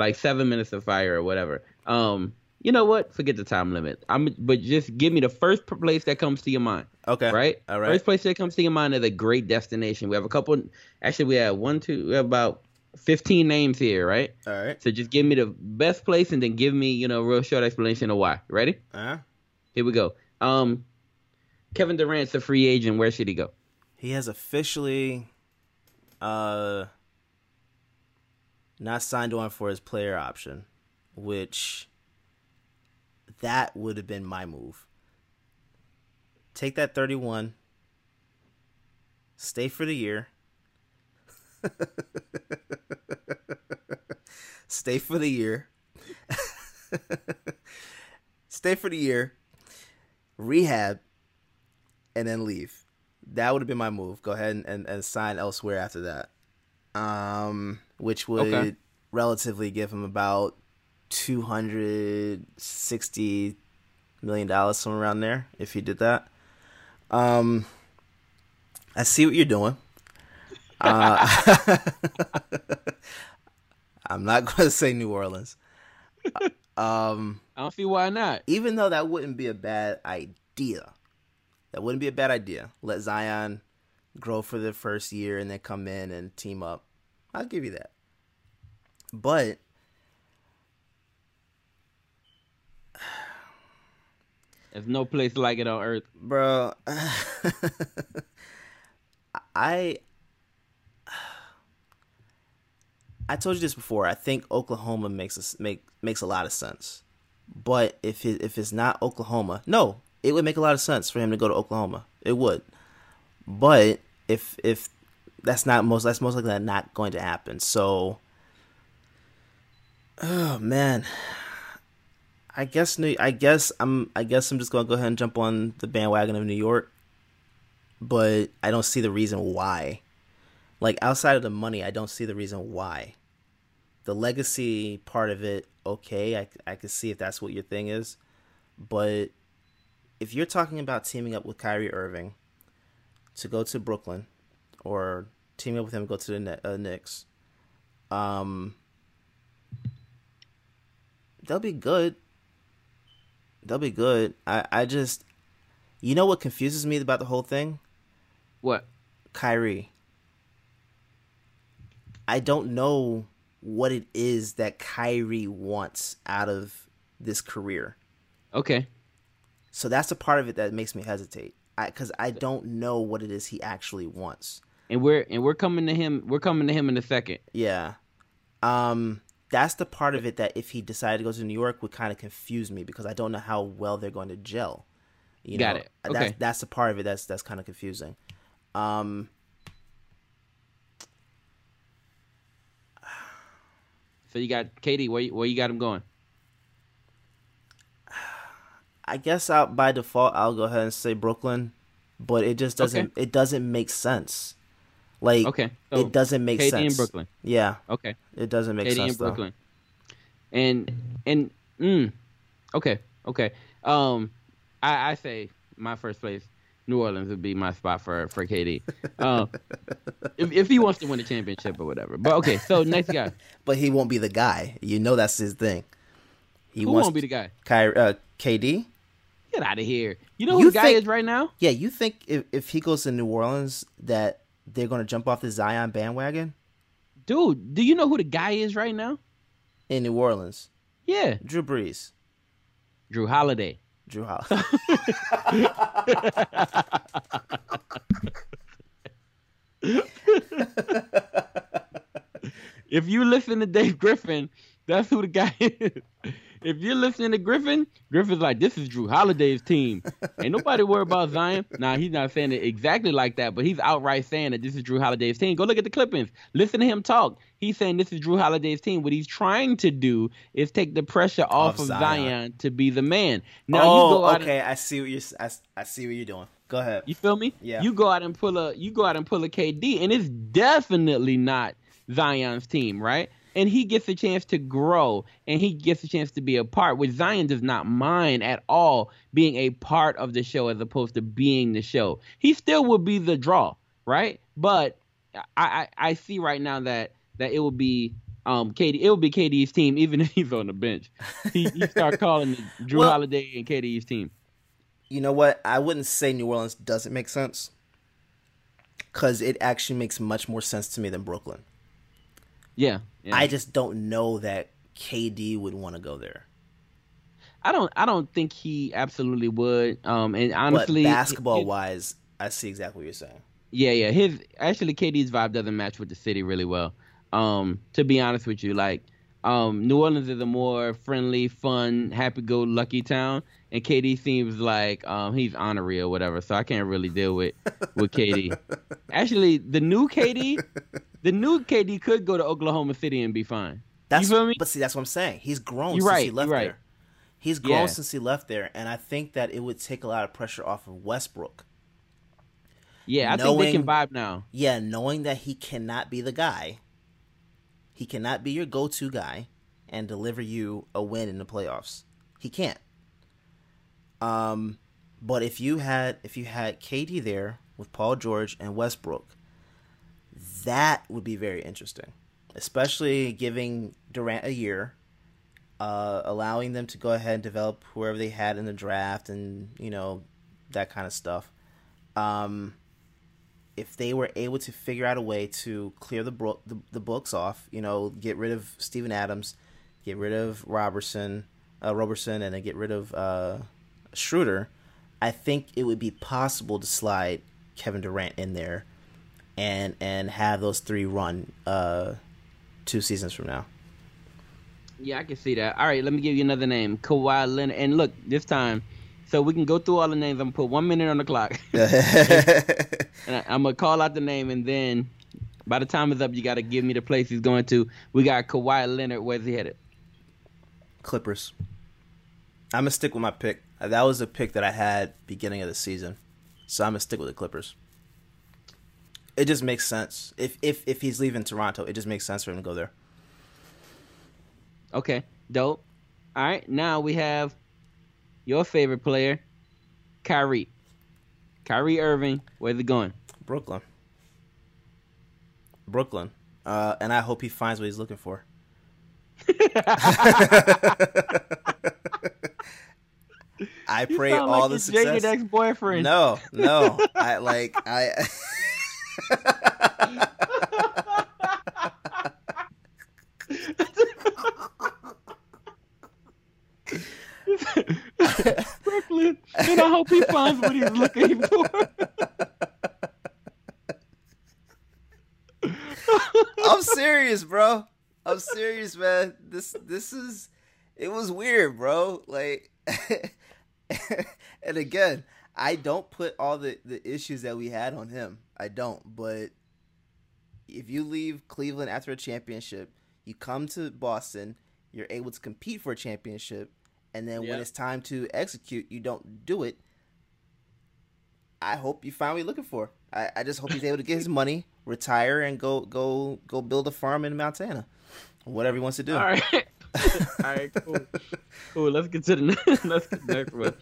Like seven minutes of fire or whatever. Um, you know what? Forget the time limit. I'm but just give me the first place that comes to your mind. Okay. Right? All right. First place that comes to your mind is a great destination. We have a couple actually we have one, two, we have about fifteen names here, right? All right. So just give me the best place and then give me, you know, a real short explanation of why. Ready? Uh, Here we go. Um Kevin Durant's a free agent. Where should he go? he has officially uh not signed on for his player option, which that would have been my move. Take that 31. Stay for the year. Stay for the year. Stay for the year. Rehab and then leave. That would have been my move. Go ahead and, and, and sign elsewhere after that. Um, which would Okay. relatively give him about two hundred sixty million dollars, somewhere around there, if he did that. Um, I see what you're doing. Uh, I'm not going to say New Orleans. Um, I don't see why not. even though that wouldn't be a bad idea. That wouldn't be a bad idea. Let Zion grow for the first year, and then come in and team up. I'll give you that. But There's no place like it on earth, bro. I I told you this before. I think Oklahoma makes us make makes a lot of sense. But if it, if it's not Oklahoma, no, it would make a lot of sense for him to go to Oklahoma. It would. But if if that's not most that's most likely not going to happen. So Oh man. I guess New I guess I'm I guess I'm just gonna go ahead and jump on the bandwagon of New York. But I don't see the reason why. Like outside of the money, I don't see the reason why. The legacy part of it, okay, I I can see if that's what your thing is. But if you're talking about teaming up with Kyrie Irving to go to Brooklyn or teaming up with him go to the uh, Knicks, um, they'll be good. They'll be good. I, I just, you know what confuses me about the whole thing? What? Kyrie. I don't know what it is that Kyrie wants out of this career. Okay. So that's the part of it that makes me hesitate. Because I, I don't know what it is he actually wants. And we're and we're coming to him. We're coming to him in a second. Yeah. Um that's the part of it that if he decided to go to New York would kind of confuse me because I don't know how well they're going to gel. You Got know, it. Okay. That's that's the part of it that's that's kind of confusing. Um So you got KD. where you, where you got him going? I guess out by default I'll go ahead and say Brooklyn, but it just doesn't okay. it doesn't make sense. Like okay, so it doesn't make sense. KD sense. in Brooklyn. Yeah. Okay. It doesn't make KD sense. In Brooklyn. Though. And and mm, okay, okay. Um, I, I say my first place, New Orleans would be my spot for for KD. Um, if if he wants to win a championship or whatever. But okay, so next guy. but he won't be the guy. You know that's his thing. He Who wants won't be the guy? Ky- uh, KD. Get out of here. You know who you the guy think, is right now? Yeah, you think if, if he goes to New Orleans that they're going to jump off the Zion bandwagon? Dude, do you know who the guy is right now? In New Orleans. Yeah. Drew Brees. Jrue Holiday. Jrue Holiday. if you listen to Dave Griffin, that's who the guy is if you're listening to Griffin, Griffin's like, this is Jrue Holiday's team. Ain't nobody worried about Zion. Now, he's not saying it exactly like that, but he's outright saying that this is Jrue Holiday's team. Go look at the clippings. Listen to him talk. He's saying this is Jrue Holiday's team. What he's trying to do is take the pressure off, of Zion. Zion. to be the man. Now, oh, you go oh, out okay. And, I see what you're. I, I see what you're doing. Go ahead. You feel me? Yeah. You go out and pull a. You go out and pull a KD, and it's definitely not Zion's team, right? And he gets a chance to grow and he gets a chance to be a part, which Zion does not mind at all being a part of the show as opposed to being the show. He still will be the draw, right? But I, I, I see right now that that it will be um KD it will be KD's team even if he's on the bench. He, he start calling drew well, Holiday and KD's team. You know what? I wouldn't say New Orleans doesn't make sense because it actually makes much more sense to me than Brooklyn. Yeah, yeah. I just don't know that KD would want to go there. I don't. I don't think he absolutely would. Um, and honestly, but basketball wise, I see exactly what you're saying. Yeah, yeah. His actually KD's vibe doesn't match with the city really well. Um, to be honest with you, like um, New Orleans is a more friendly, fun, happy-go-lucky town, and KD seems like um, he's honorary or whatever. So I can't really deal with with KD. Actually, the new KD, the new KD could go to Oklahoma City and be fine. That's you feel me? But see, that's what I'm saying. He's grown You're since right, he left right. there. He's grown yeah. since he left there, and I think that it would take a lot of pressure off of Westbrook. Yeah, I knowing, think they can vibe now. Yeah, knowing that he cannot be the guy he cannot be your go to guy and deliver you a win in the playoffs. He can't. Um, but if you had if you had KD there with Paul George and Westbrook, that would be very interesting, especially giving Durant a year, uh, allowing them to go ahead and develop whoever they had in the draft and you know that kind of stuff. Um, if they were able to figure out a way to clear the, bro- the, the books off, you know, get rid of Steven Adams, get rid of Roberson, uh, Roberson, and then get rid of uh, Schroeder, I think it would be possible to slide Kevin Durant in there and and have those three run uh, two seasons from now. Yeah, I can see that. All right, let me give you another name, Kawhi Leonard. And look, this time, so we can go through all the names. I'm gonna put one minute on the clock, and I, I'm gonna call out the name, and then by the time it's up, you got to give me the place he's going to. We got Kawhi Leonard. Where's he headed? Clippers. I'm gonna stick with my pick. That was the pick that I had beginning of the season, so I'm gonna stick with the Clippers. It just makes sense. If if if he's leaving Toronto, it just makes sense for him to go there. Okay, dope. All right, now we have your favorite player, Kyrie. Kyrie Irving, where's he going? Brooklyn. Brooklyn. Uh, and I hope he finds what he's looking for. I pray all like the success. jaded ex-boyfriend. No, no. I like I. Brooklyn, and I hope he finds what he's looking for. I'm serious, bro. I'm serious, man. This this is it was weird, bro. Like and again, I don't put all the the issues that we had on him. I don't, but if you leave Cleveland after a championship, you come to Boston, you're able to compete for a championship, and then when it's time to execute, you don't do it. I hope you find what you're looking for. I, I just hope he's able to get his money, retire, and go go go build a farm in Montana, whatever he wants to do. All right. All right, cool. Cool. Let's get to the next, let's get to the next one.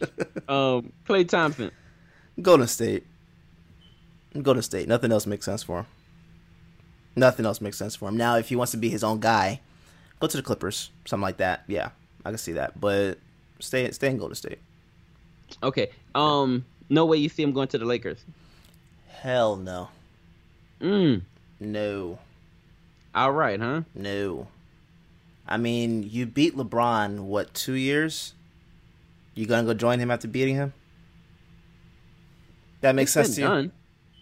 Um, Klay Thompson. Golden State. Golden State. Nothing else makes sense for him. Nothing else makes sense for him. Now, if he wants to be his own guy, go to the Clippers, something like that. Yeah, I can see that. But stay stay in Golden State. Okay. Um, no way you see him going to the Lakers. Hell no. Mm. No. All right, huh? No. I mean, you beat LeBron what two years? You gonna go join him after beating him? That makes It's sense to you. done.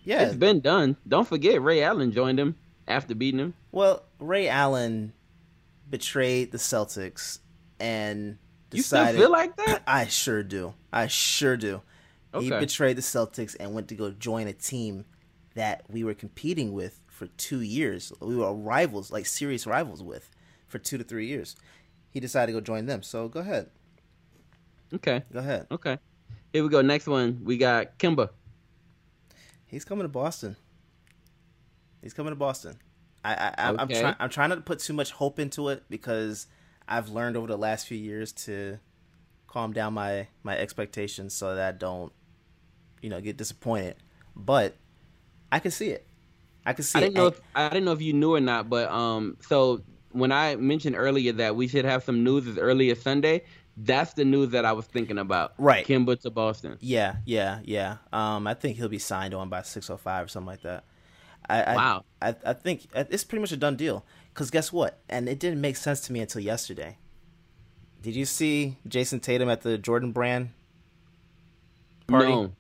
Yeah. It's been done. Don't forget Ray Allen joined him after beating him. Well, Ray Allen betrayed the Celtics and decided. You still feel like that? I sure do. I sure do. He betrayed the Celtics and went to go join a team that we were competing with for two years. We were rivals, like serious rivals with, for two to three years. He decided to go join them. So go ahead. Okay. Go ahead. Okay. Here we go. Next one. We got Kemba. He's coming to Boston. He's coming to Boston. I, I I'm, I'm Okay. trying. I'm trying not to put too much hope into it because I've learned over the last few years to calm down my my expectations so that I don't, you know, get disappointed. But I can see it. I can see I it. didn't know And- if I didn't know if you knew or not, but um, so when I mentioned earlier that we should have some news as early as Sunday, that's the news that I was thinking about. Right. Kemba to Boston. yeah, yeah, yeah. Um, I think he'll be signed on by six oh five or something like that. I, I, Wow. I, I think it's pretty much a done deal. Cause guess what? And it didn't make sense to me until yesterday. Did you see Jayson Tatum at the Jordan Brand party? No.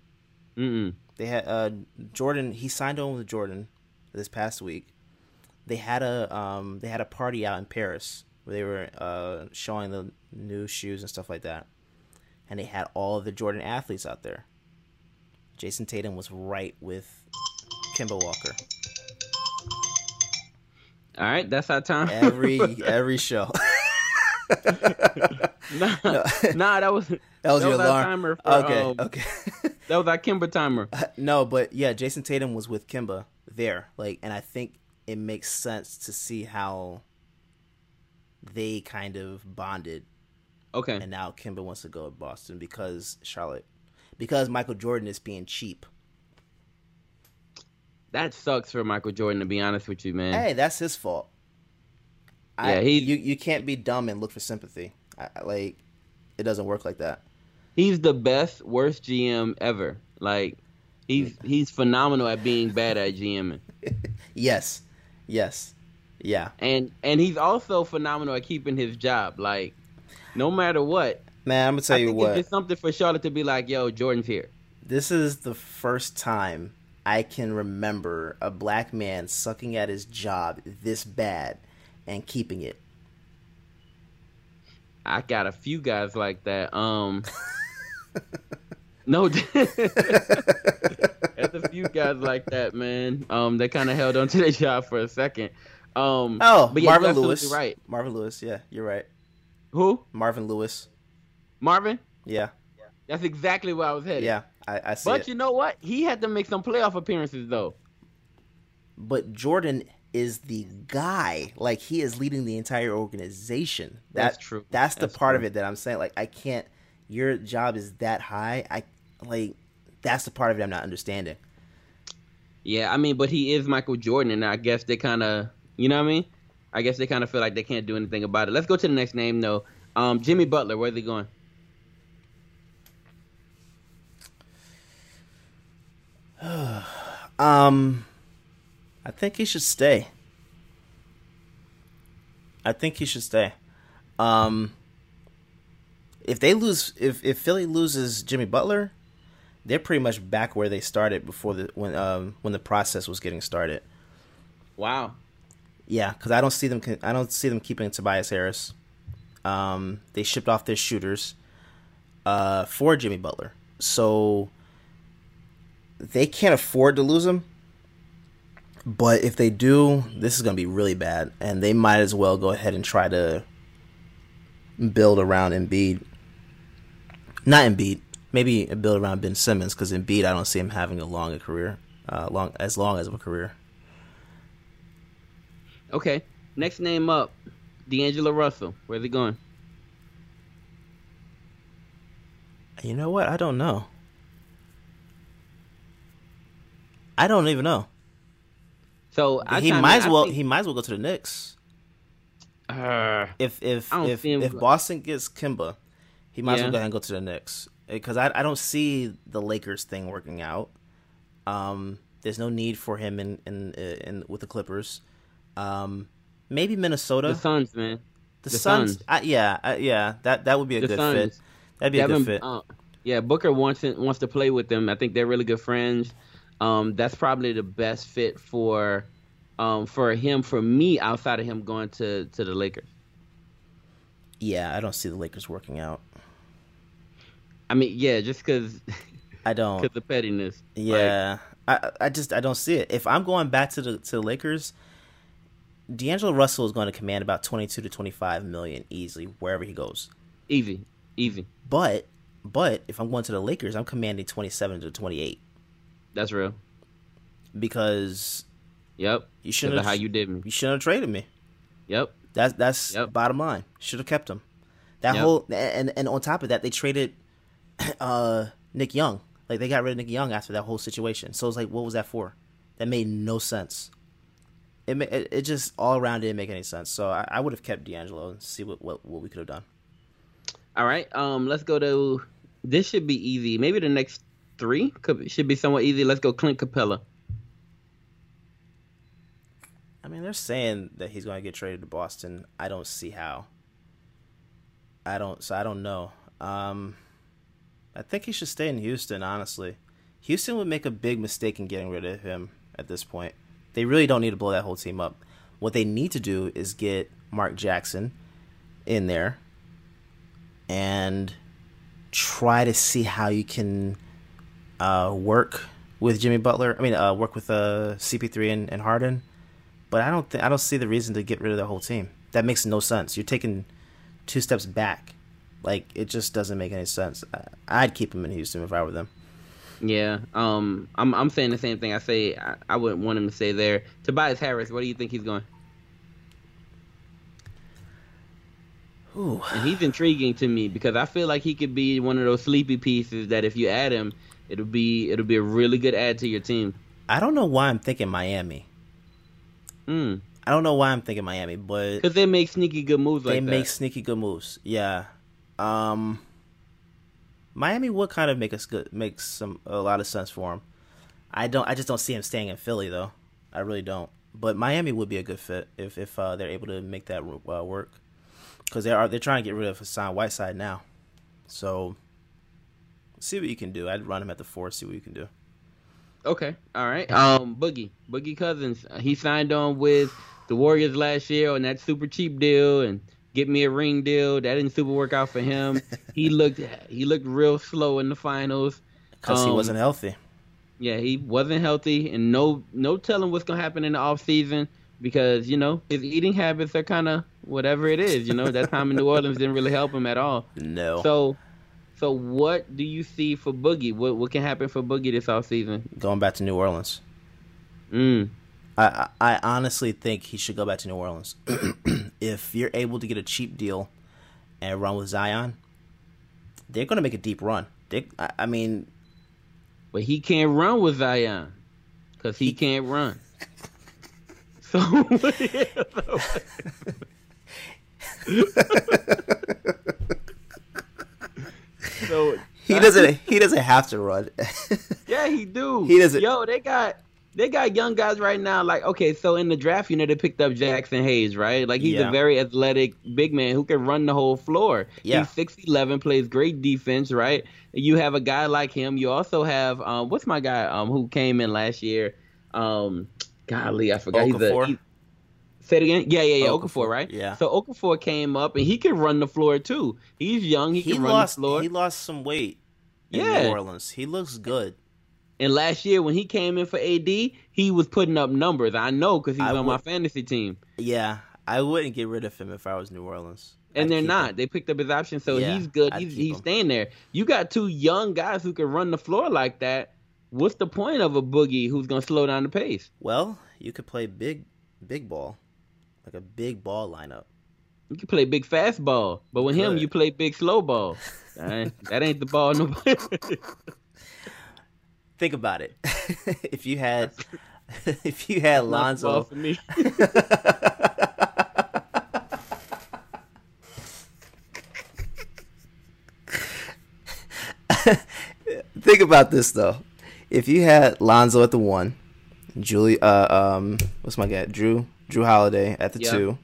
Mm-mm. They had uh, Jordan. He signed on with Jordan this past week. They had a um, they had a party out in Paris they were uh, showing the new shoes and stuff like that, and they had all of the Jordan athletes out there. Jayson Tatum was right with Kemba Walker All right, that's our time. every every show. nah, nah, that was That was That your was alarm. timer for, okay, um, okay. that was our Kemba timer. no, but yeah, Jayson Tatum was with Kemba there, like, and I think it makes sense to see how they kind of bonded, Okay. and now Kemba wants to go to Boston because Charlotte, because Michael Jordan is being cheap. That sucks for Michael Jordan, to be honest with you, man. Hey, that's his fault. I, Yeah, he- you you can't be dumb and look for sympathy. I, I- like, it doesn't work like that. He's the best, worst GM ever. Like, He's he's phenomenal at being bad at GMing. yes, yes, yeah. And and he's also phenomenal at keeping his job. Like, no matter what. Man, I'm gonna tell I you think what. It's something for Charlotte to be like, "Yo, Jordan's here." This is the first time I can remember a black man sucking at his job this bad and keeping it. I got a few guys like that. Um, no, there's a few guys like that, man. Um, they kind of held on to their job for a second. Um, Oh, but yeah, Marvin Lewis. right? Marvin Lewis. Yeah, you're right. Who? Marvin Lewis. Marvin? Yeah, That's exactly where I was headed. yeah. I, I see But it. you know what? He had to make some playoff appearances though. but Jordan is the guy. Like he is leading the entire organization. That, That's true. That's the That's part true. of it that I'm saying. Like I can't. Your job is that high. I like. That's the part of it I'm not understanding. Yeah, I mean, but he is Michael Jordan, and I guess they kind of, you know what I mean? I guess they kind of feel like they can't do anything about it. Let's go to the next name, though. Um, Jimmy Butler, where's he going? Um, I think he should stay. I think he should stay. Um, if they lose, if if Philly loses Jimmy Butler, they're pretty much back where they started before the when um when the process was getting started. Wow. Yeah, because I don't see them. I don't see them keeping Tobias Harris. Um, they shipped off their shooters uh, for Jimmy Butler, so they can't afford to lose him. But if they do, this is going to be really bad, and they might as well go ahead and try to build around Embiid. Not Embiid, maybe build around Ben Simmons because Embiid, I don't see him having a long a career, uh, long as long as of a career. Okay. Next name up, D'Angelo Russell. Where's he going? You know what? I don't know. I don't even know. So I he kinda- might as well. think- He might as well go to the Knicks. Uh, If if if if go- Boston gets Kemba, he might as well go ahead and go to the Knicks because I I don't see the Lakers thing working out. Um, there's no need for him in in in with the Clippers. Um, maybe Minnesota. the Suns, man. The, the Suns. Suns. I, yeah, I, yeah. That that would be a The good Suns. fit. That'd be a good fit. uh, yeah, Booker wants to, wants to play with them. I think they're really good friends. Um, that's probably the best fit for um, for him for me outside of him going to, to the Lakers. yeah, I don't see the Lakers working out. I mean, yeah, just because I don't. because of pettiness. Like, Yeah, I I just I don't see it. If I'm going back to the to the Lakers, D'Angelo Russell is going to command about 22 to 25 million easily wherever he goes. easy, easy. But but if I'm going to the Lakers, I'm commanding 27 to 28 That's real. because Yep. you shouldn't of how have you did me. you shouldn't have traded me. Yep. That's that's Yep. bottom line. Should have kept him. That Yep. whole and and on top of that, they traded uh Nick Young. Like they got rid of Nick Young after that whole situation. So it's like, what was that for? That made no sense. It it, it just all around didn't make any sense. So I, I would have kept D'Angelo and see what, what what we could have done. All right. Um, let's go to. This should be easy. Maybe the next three could should be somewhat easy. Let's go, Clint Capela. I mean, they're saying that he's going to get traded to Boston. I don't see how. I don't. So I don't know. Um, I think he should stay in Houston. Honestly, Houston would make a big mistake in getting rid of him at this point. They really don't need to blow that whole team up. What they need to do is get Mark Jackson in there and try to see how you can uh, work with Jimmy Butler. I mean, uh, work with uh, CP3 and, and Harden. But I don't think I don't see the reason to get rid of the whole team. That makes no sense. You're taking two steps back. Like it just doesn't make any sense. I'd keep him in Houston if I were them. Yeah. Um, I'm I'm saying the same thing. I say I, I wouldn't want him to stay there. Tobias Harris. Where do you think he's going? Ooh. And he's intriguing to me because I feel like he could be one of those sleepy pieces that if you add him, it'll be it'll be a really good add to your team. I don't know why I'm thinking Miami. Hmm. I don't know why I'm thinking Miami, but Because they make sneaky good moves like they that. make sneaky good moves. Yeah. Um Miami would kind of make us good make some a lot of sense for him. I don't. I just don't see him staying in Philly though. I really don't. But Miami would be a good fit if if uh, they're able to make that uh, work because they are they're trying to get rid of Hassan Whiteside now. So see what you can do. I'd run him at the four. See what you can do. Okay, all right. Um, Boogie, Boogie Cousins, he signed on with the Warriors last year on that super cheap deal and get me a ring deal. That didn't super work out for him. he looked he looked real slow in the finals because um, he wasn't healthy. Yeah, he wasn't healthy, and no no telling what's gonna happen in the off season because you know his eating habits are kind of whatever it is. You know that time in New Orleans didn't really help him at all. No. So so what do you see for Boogie? What what can happen for Boogie this off season? Going back to New Orleans. Mm. I I honestly think he should go back to New Orleans. if you're able to get a cheap deal and run with Zion, they're going to make a deep run. They, I, I mean, but he can't run with Zion because he, he can't run. so. so he doesn't. He doesn't have to run. yeah, he do. He doesn't. Yo, they got they got young guys right now. Like, okay, so in the draft, you know, they picked up Jaxson Hayes, right? Like, he's yeah. a very athletic big man who can run the whole floor. Yeah. He's six eleven, plays great defense, right? You have a guy like him. You also have um, what's my guy um who came in last year? Um, golly, I forgot. Okafor? He's a. He, Say it again. Yeah, yeah, yeah. Okafor, Okafor, right? Yeah. So Okafor came up and he can run the floor too. He's young. He, he can lost, run the floor. He lost some weight. In yeah. New Orleans. He looks good. And last year when he came in for AD, he was putting up numbers. I know because he's I on would, my fantasy team. Yeah, I wouldn't get rid of him if I was New Orleans. And I'd they're not. Him. They picked up his option, so yeah, he's good. I'd he's he's staying there. You got two young guys who can run the floor like that. What's the point of a boogie who's gonna slow down the pace? Well, you could play big, big ball, like a big ball lineup. You can play big fast ball, but with him, you play big slow ball. that ain't the ball nobody. Think about it. if you had, if you had Lonzo, for me. Think about this though. If you had Lonzo at the one, Julie, uh, um, what's my guy, Jrue, Jrue Holiday at the yep. two.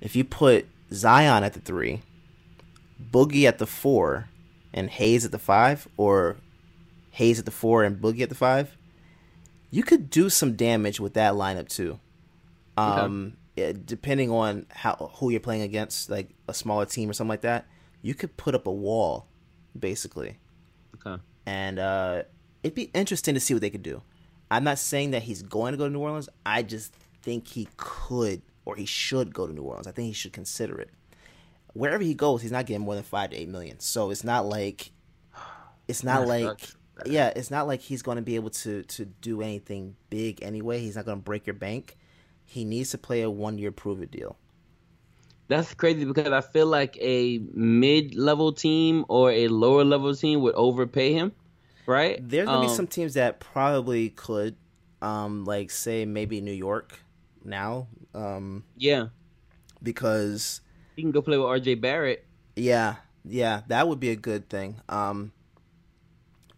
If you put Zion at the three, Boogie at the four, and Hayes at the five, or Hayes at the four and Boogie at the five, you could do some damage with that lineup too. Um, okay. depending on how who you're playing against, like a smaller team or something like that, you could put up a wall, basically. Okay. And uh, it'd be interesting to see what they could do. I'm not saying that he's going to go to New Orleans. I just think he could or he should go to New Orleans. I think he should consider it. Wherever he goes, he's not getting more than five to eight million. So it's not like it's not like yeah, it's not like he's going to be able to to do anything big anyway. He's not going to break your bank. He needs to play a one year prove it deal. That's crazy because I feel like a mid level team or a lower level team would overpay him, right? There's gonna um, be some teams that probably could, um, like say maybe New York now. Um, yeah, because he can go play with R.J. Barrett. Yeah, yeah, that would be a good thing. Um,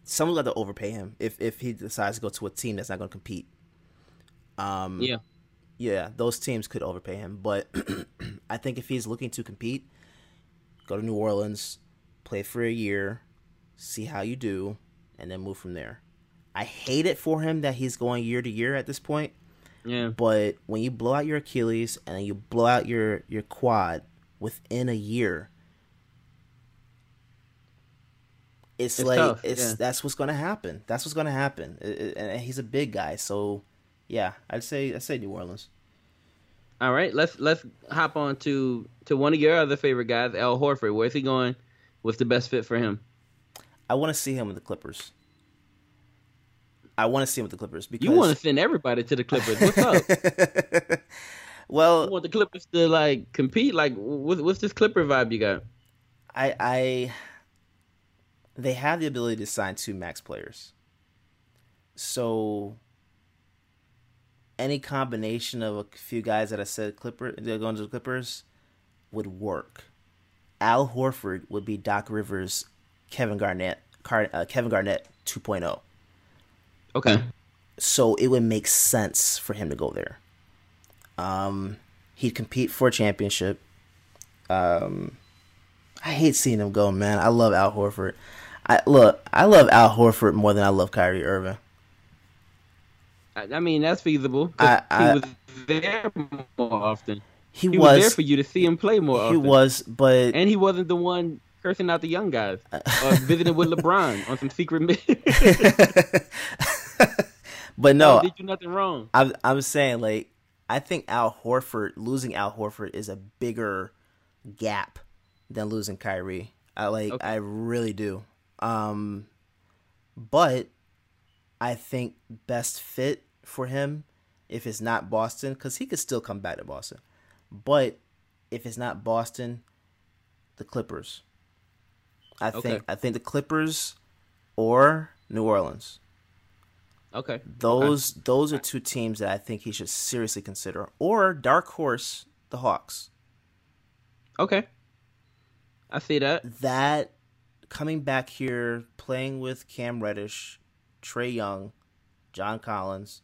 someone got to overpay him if if he decides to go to a team that's not going to compete. Um, yeah, yeah, those teams could overpay him, but I think if he's looking to compete, go to New Orleans, play for a year, see how you do, and then move from there. I hate it for him that he's going year to year at this point. Yeah. But when you blow out your Achilles and then you blow out your your quad within a year, it's, it's like tough. it's yeah. that's what's gonna happen. That's what's gonna happen. It, it, and he's a big guy, so yeah, I'd say I'd say New Orleans. All right, let's let's hop on to to one of your other favorite guys, Al Horford. Where's he going? What's the best fit for him? I want to see him with the Clippers. I want to see him with the Clippers because you want to send everybody to the Clippers. What's up? well, you want the Clippers to like compete? Like, what's, what's this Clipper vibe you got? I I they have the ability to sign two max players. So any combination of a few guys that I said Clipper they're going to the Clippers would work. Al Horford would be Doc Rivers, Kevin Garnett, Car, uh, Kevin Garnett 2.0. Okay. So it would make sense for him to go there. Um, he'd compete for a championship. Um, I hate seeing him go, man. I love Al Horford. I look, I love Al Horford more than I love Kyrie Irving. I, I mean, that's feasible. I- I- he was there more often. He, He, was, was, there for you to see him play more he often. was, but and he wasn't the one cursing out the young guys or uh, uh, visiting with LeBron on some secret mission. but no, did you nothing wrong. I'm I'm saying like I think Al Horford losing Al Horford is a bigger gap than losing Kyrie. I like Okay. I really do. Um but I think best fit for him if it's not Boston cuz he could still come back to Boston. But if it's not Boston, the Clippers. I Okay. think I think the Clippers or New Orleans. Okay. Those those are two teams that I think he should seriously consider. Or dark horse, the Hawks. Okay. I see that. That coming back here, playing with Cam Reddish, Trae Young, John Collins,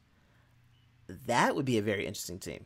that would be a very interesting team.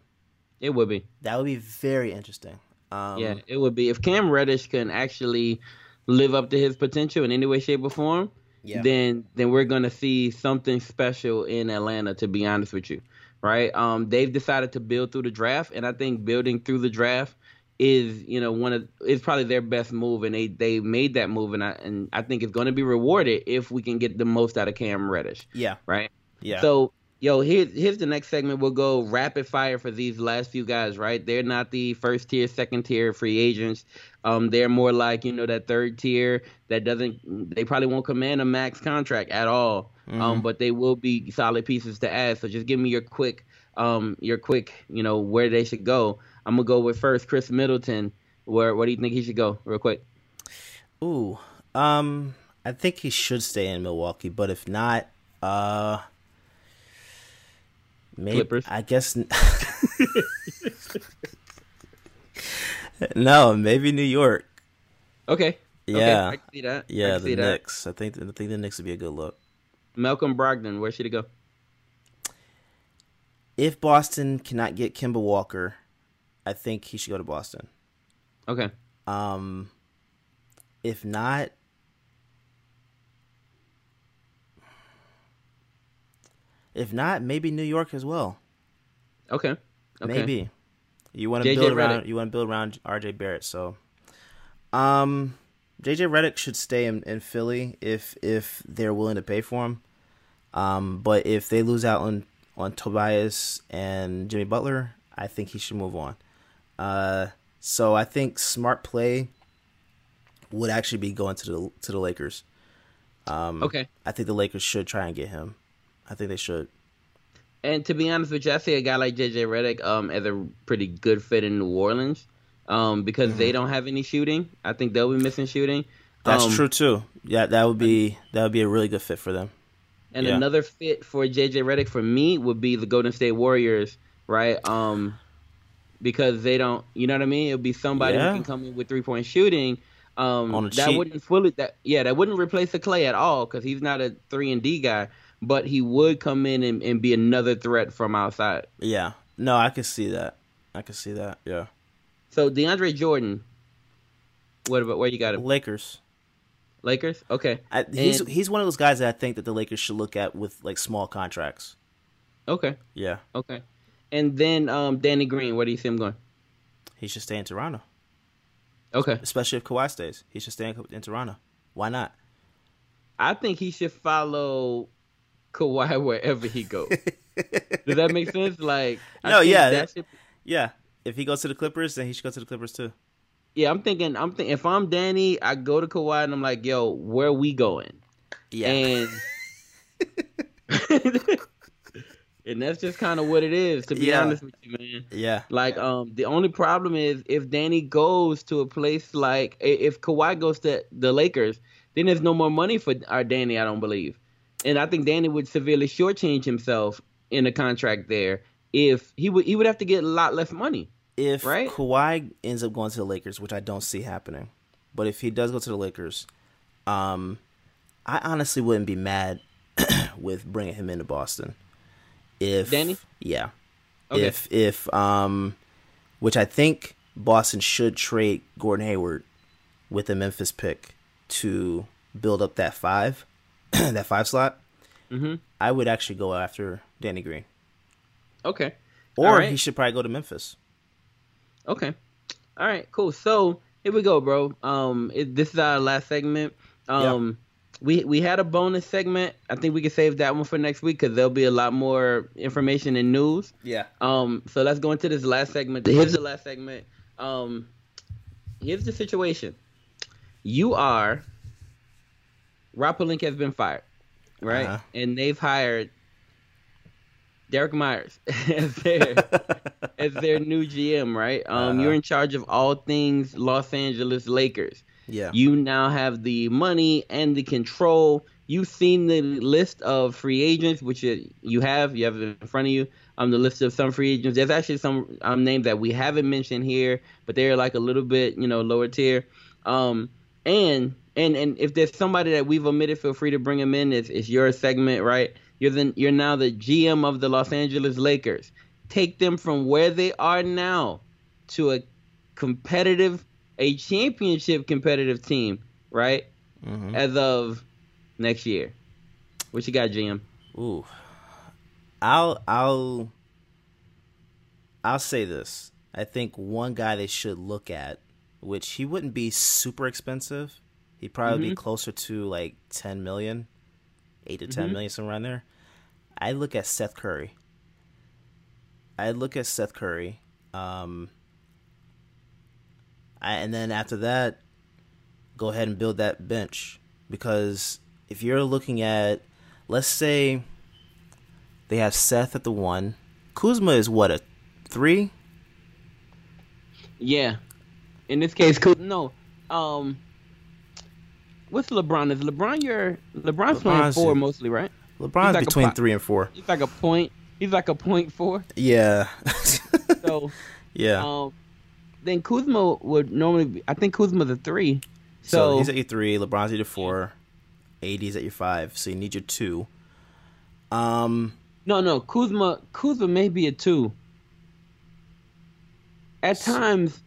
It would be. That would be very interesting. Um, Yeah, it would be. If Cam Reddish can actually live up to his potential in any way, shape, or form, Yeah. then then we're gonna see something special in Atlanta. To be honest with you, right? Um, they've decided to build through the draft, and I think building through the draft is you know one of is probably their best move, and they they made that move, and I and I think it's going to be rewarded if we can get the most out of Cam Reddish, yeah, right? yeah. So, yo, here's here's the next segment. We'll go rapid fire for these last few guys, right? They're not the first tier, second tier free agents. Um, they're more like you know that third tier that doesn't. They probably won't command a max contract at all. Um, but they will be solid pieces to add. So just give me your quick, um, your quick, you know, where they should go. I'm gonna go with first Khris Middleton. Where where do you think he should go, real quick? Ooh, um, I think he should stay in Milwaukee, but if not, uh, maybe Clippers? I guess. no, maybe New York. Okay. Okay, Yeah. I can see that. I Yeah, can the see that. Knicks. I think I think the Knicks would be a good look. Malcolm Brogdon, where should he go? If Boston cannot get Kemba Walker, I think he should go to Boston. Okay. Um, if not, if not, maybe New York as well. Okay. Okay. Maybe you want to build around you want to build around R.J. Barrett. So, um, J.J. Redick should stay in, in Philly if if they're willing to pay for him. Um, but if they lose out on on Tobias and Jimmy Butler, I think he should move on. Uh, so I think smart play would actually be going to the to the Lakers. Um, Okay. I think the Lakers should try and get him. I think they should. And to be honest with you, I see a guy like JJ Redick um, as a pretty good fit in New Orleans um, because they don't have any shooting. I think they'll be missing shooting. That's Um, true too. Yeah, that would be that would be a really good fit for them. And Yeah. another fit for JJ Redick for me would be the Golden State Warriors, right? Um, because they don't, you know what I mean? It'll be somebody Yeah. who can come in with three point shooting. Um, that cheap. wouldn't fully that yeah that wouldn't replace the Klay at all because he's not a three and D guy, but he would come in and, and be another threat from outside. Yeah. No, I can see that. I can see that. Yeah. So DeAndre Jordan, what about where you got him? Lakers. Lakers? Okay. I, he's And- he's one of those guys that I think that the Lakers should look at with like small contracts. Okay. Yeah. Okay. And then um, Danny Green, where do you see him going? He should stay in Toronto, Okay. especially if Kawhi stays. He should stay in, in Toronto. Why not? I think he should follow Kawhi wherever he goes. Does that make sense? Like, I No, yeah, that that- should- Yeah. If he goes to the Clippers, then he should go to the Clippers too. yeah. I'm thinking. I'm thinking. If I'm Danny, I go to Kawhi and I'm like, "Yo, where we going?" Yeah. And and that's just kind of what it is. To be Yeah. honest with you, man. yeah. Like, um, the only problem is if Danny goes to a place like if Kawhi goes to the Lakers, then there's no more money for our Danny. I don't believe, and I think Danny would severely shortchange himself in a contract there if he would he would have to get a lot less money. If Right? Kawhi ends up going to the Lakers, which I don't see happening, but if he does go to the Lakers, um, I honestly wouldn't be mad with bringing him into Boston. If Danny? yeah, Okay. if if um, which I think Boston should trade Gordon Hayward with a Memphis pick to build up that five, that five slot. Mhm. I would actually go after Danny Green, Okay. or right. he should probably go to Memphis. Okay. All right. Cool. So here we go, bro. Um, it, this is our last segment. Um, we we had a bonus segment. I think we can save that one for next week because there'll be a lot more information and news. Yeah. Um, so let's go into this last segment. Here's the last segment. Um, here's the situation. You are. Rob Pelinka has been fired, right? Uh-huh. And they've hired Derek Myers as their as their new GM, right? Um, Uh-huh. you're in charge of all things Los Angeles Lakers. Yeah. You now have the money and the control. You've seen the list of free agents, which you have. You have it in front of you. Um, the list of some free agents. There's actually some um names that we haven't mentioned here, but they're like a little bit, you know, lower tier. Um, and and and if there's somebody that we've omitted, feel free to bring them in. It's, it's your segment, right? You're the you're now the GM of the Los Angeles Lakers. Take them from where they are now to a competitive, a championship competitive team, right? Mhm. As of next year. What you got, Jim? Ooh. I'll I'll I'll say this. I think one guy they should look at, which he wouldn't be super expensive. He'd probably be Mhm. closer to like ten million, eight to ten Mhm. million, somewhere around there. I look at Seth Curry. I look at Seth Curry. Um I, and then after that, go ahead and build that bench because if you're looking at, let's say, they have Seth at the one, Kuzma is what a three. Yeah. In this case. No. Um. What's LeBron? Is LeBron your LeBron's playing four your- mostly, right? LeBron's like between pop- three and four. He's like a point. He's like a point four. Yeah, So, yeah. um, then Kuzma would normally. Be, I think Kuzma's a three. so, So, he's at your three. LeBron's at your four. AD's at your five. So you need your two. Um, no, no. Kuzma, Kuzma may be a two. At times,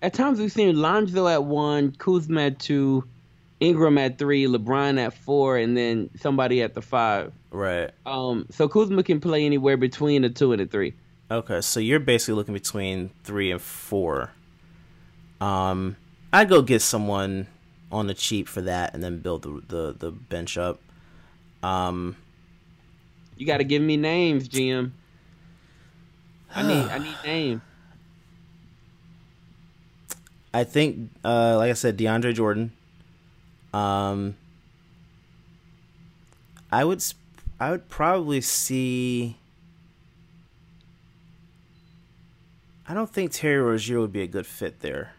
at times we've seen Lonzo at one, Kuzma at two, Ingram at three, LeBron at four, and then somebody at the five. right. Um, so Kuzma can play anywhere between a two and a three. Okay, so you're basically looking between three and four. Um, I'd go get someone on the cheap for that, and then build the the, the bench up. Um, You got to give me names, GM. I need, I need names. I think, uh, like I said, DeAndre Jordan. Um, I would, I would probably see. I don't think Terry Rozier would be a good fit there.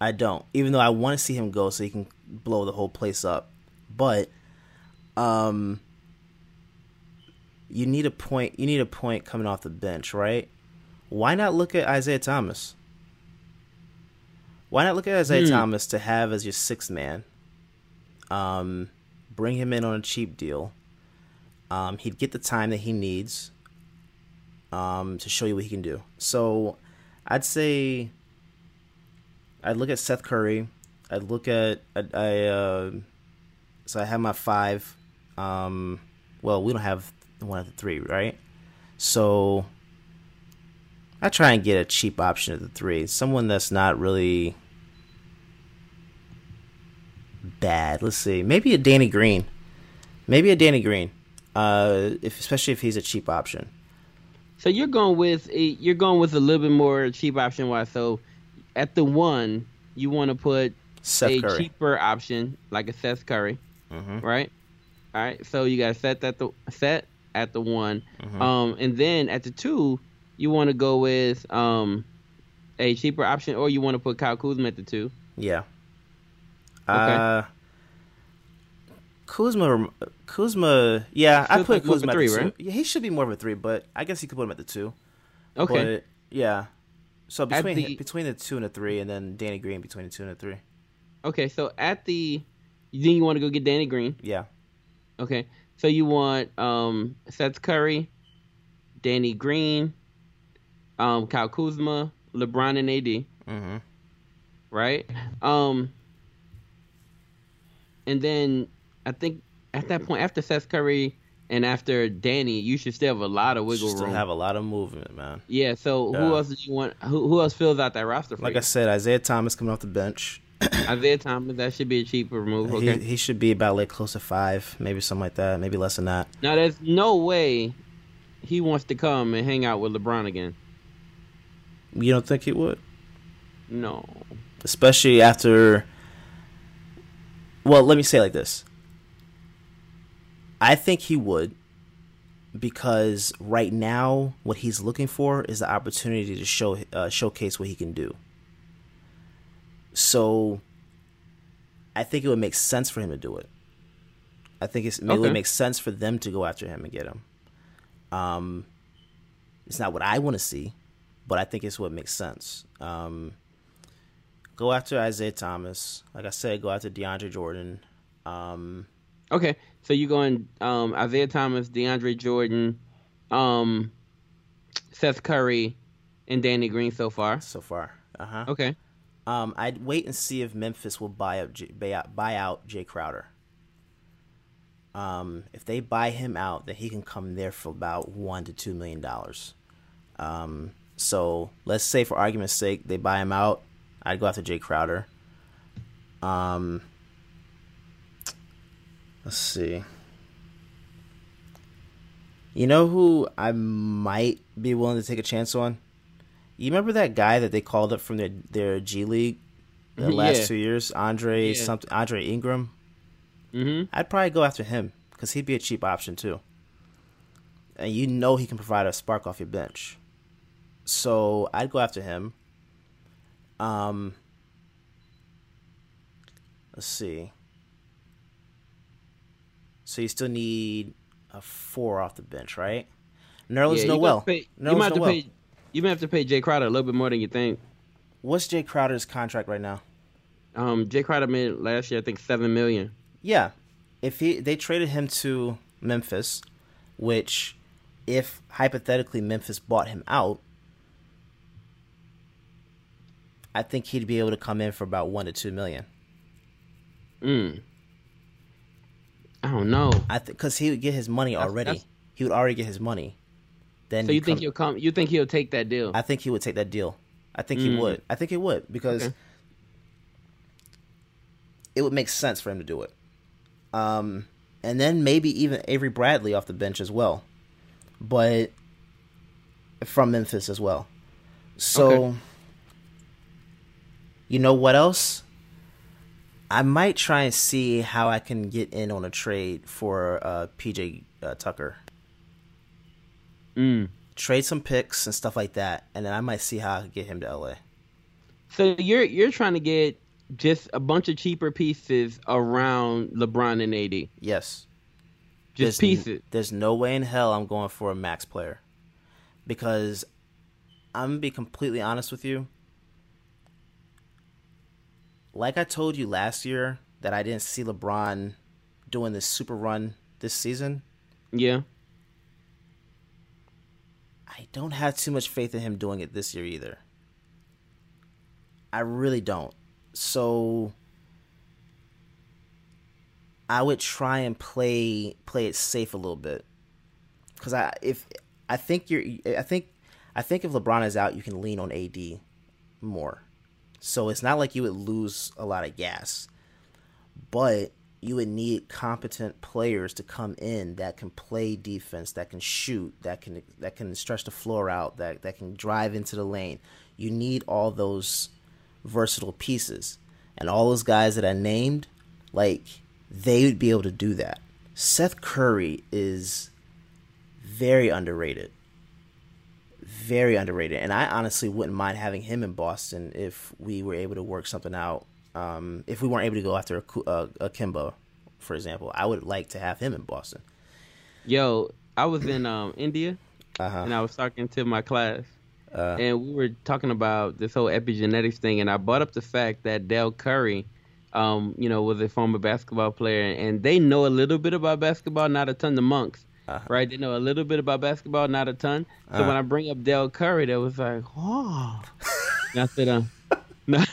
I don't, even though I want to see him go so he can blow the whole place up. But, um, you need a point. You need a point coming off the bench, right? Why not look at Isaiah Thomas? Why not look at Isaiah Hmm. Thomas to have as your sixth man? Um, bring him in on a cheap deal. Um, he'd get the time that he needs. Um, to show you what he can do. So, I'd say. I'd look at Seth Curry. I'd look at I. I uh, so I have my five. Um, well, we don't have one of the three, right? So I try and get a cheap option at the three. Someone that's not really bad. Let's see. Maybe a Danny Green. Maybe a Danny Green. Uh, if especially if he's a cheap option. So you're going with a, you're going with a little bit more cheap option. Why? So at the one, you want to put Seth a Curry. cheaper option like a Seth Curry, Mhm. right? All right. So you got to set that the set at the one, Mhm. um, and then at the two, you want to go with um, a cheaper option, or you want to put Kyle Kuzma at the two. Yeah. Okay. Uh, Kuzma, Kuzma, yeah, I put like Kuzma three, at the two. right? Yeah, he should be more of a three, but I guess you could put him at the two. Okay. But, yeah. So between the- between the two and the three, and then Danny Green between the two and the three. Okay. So at the then you want to go get Danny Green. Yeah. Okay, so you want um, Seth Curry, Danny Green, um, Kyle Kuzma, LeBron, and AD. Mm-hmm. Right. Um, and then I think at that point, after Seth Curry and after Danny, you should still have a lot of wiggle Still room. have a lot of movement, man. yeah. So Yeah. who else do you want? Who, who else fills out that roster for Like you? I said, Isaiah Thomas coming off the bench. Isaiah Thomas. That should be a cheaper move. He, Okay. he should be about like close to five, maybe something like that, maybe less than that. now there's no way he wants to come and hang out with LeBron again. You don't think he would? No. especially after well let me say it like this i think he would because right now what he's looking for is the opportunity to show uh, showcase what he can do so i think it would make sense for him to do it i think it's, it would make sense for them to go after him and get him um it's not what i want to see but i think it's what makes sense um go after Isaiah Thomas. Like I said, go after DeAndre Jordan. Um, Okay. So you're going um, Isaiah Thomas, DeAndre Jordan, um, Seth Curry, and Danny Green so far. so far, uh huh. Okay. Um, I'd wait and see if Memphis will buy up J- buy out, buy out Jae Crowder. Um, if they buy him out, then he can come there for about one to two million dollars. Um, so let's say, for argument's sake, they buy him out. I'd go after Jae Crowder. Um, let's see. You know who I might be willing to take a chance on? You remember that guy that they called up from their their G League the last Yeah. two years, Andre Yeah. something, Andre Ingram. Mm-hmm. I'd probably go after him because he'd be a cheap option too, and you know he can provide a spark off your bench. So I'd go after him. Um, let's see. So you still need a four off the bench, right? Nerlens you Noel. pay, you might have to pay. You might have to pay Jae Crowder a little bit more than you think. What's Jae Crowder's contract right now? Um, Jae Crowder made last year, I think, seven million. Yeah, if he they traded him to Memphis, which, if hypothetically Memphis bought him out, I think he'd be able to come in for about one to two million. Mm. I don't know. I think because he would get his money That's- already. that's- He would already get his money. Then So you he think come- he'll come? You think he'll take that deal? I think he would take that deal. I think he Mm. would. I think he would because Okay. it would make sense for him to do it. Um, and then maybe even Avery Bradley off the bench as well, but from Memphis as well. So, Okay. you know what else? I might try and see how I can get in on a trade for uh, PJ uh, Tucker. Mm. Trade some picks and stuff like that, and then I might see how I can get him to LA. So you're you're trying to get just a bunch of cheaper pieces around LeBron and AD. Yes. Just there's, pieces. There's no way in hell I'm going for a max player. Because I'm to be completely honest with you. Like I told you last year that I didn't see LeBron doing this super run this season, Yeah. I don't have too much faith in him doing it this year either. I really don't. So I would try and play play it safe a little bit. Cuz I if I think you're I think I think if LeBron is out, you can lean on AD more. So it's not like you would lose a lot of gas. But you would need competent players to come in that can play defense, that can shoot, that can that can stretch the floor out, that that can drive into the lane. You need all those versatile pieces. And all those guys that I named, like they would be able to do that. Seth Curry is very underrated. Very underrated. And I honestly wouldn't mind having him in Boston if we were able to work something out. Um, if we weren't able to go after a, uh, a Kemba, for example, I would like to have him in Boston. Yo, I was in um India Uh-huh. and I was talking to my class Uh, and we were talking about this whole epigenetics thing and I brought up the fact that Dell Curry um, you know, was a former basketball player, and they know a little bit about basketball, not a ton. The monks, uh-huh. right? They know a little bit about basketball, not a ton. So uh-huh. when I bring up Dell Curry, they was like, oh. and I said, uh, no.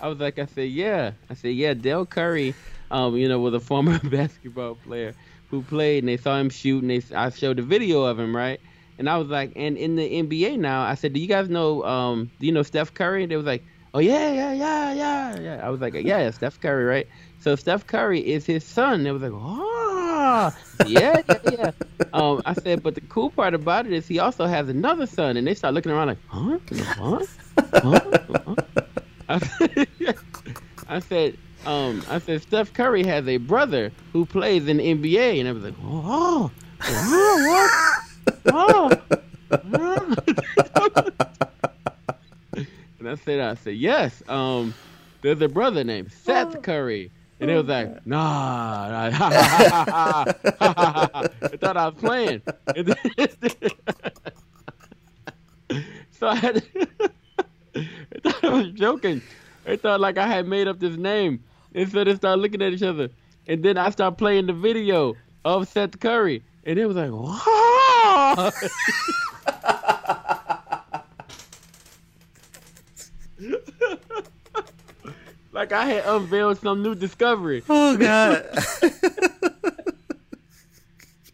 I was like, I said, yeah. I said, yeah. Dell Curry, um, you know, was a former basketball player who played, and they saw him shoot, and they I showed a video of him, right? And I was like, and in the NBA now, I said, do you guys know, um, do you know Steph Curry? And they was like, oh yeah, yeah, yeah, yeah, yeah. I was like, yeah, Steph Curry, right? So Steph Curry is his son. They was like, oh, yeah, yeah, yeah. Um, I said, but the cool part about it is he also has another son, and they start looking around like, huh, huh, huh, huh? I said, I said, um, I said Steph Curry has a brother who plays in the NBA, and I was like, oh, oh, what? Oh, and I said, I said, yes. Um, there's a brother named Seth Curry. And it was like, nah, nah I thought I was playing. so I had I thought I was joking. I thought like I had made up this name. And so they started looking at each other. And then I started playing the video of Seth Curry. And it was like, wow. Like I had unveiled some new discovery. Oh God.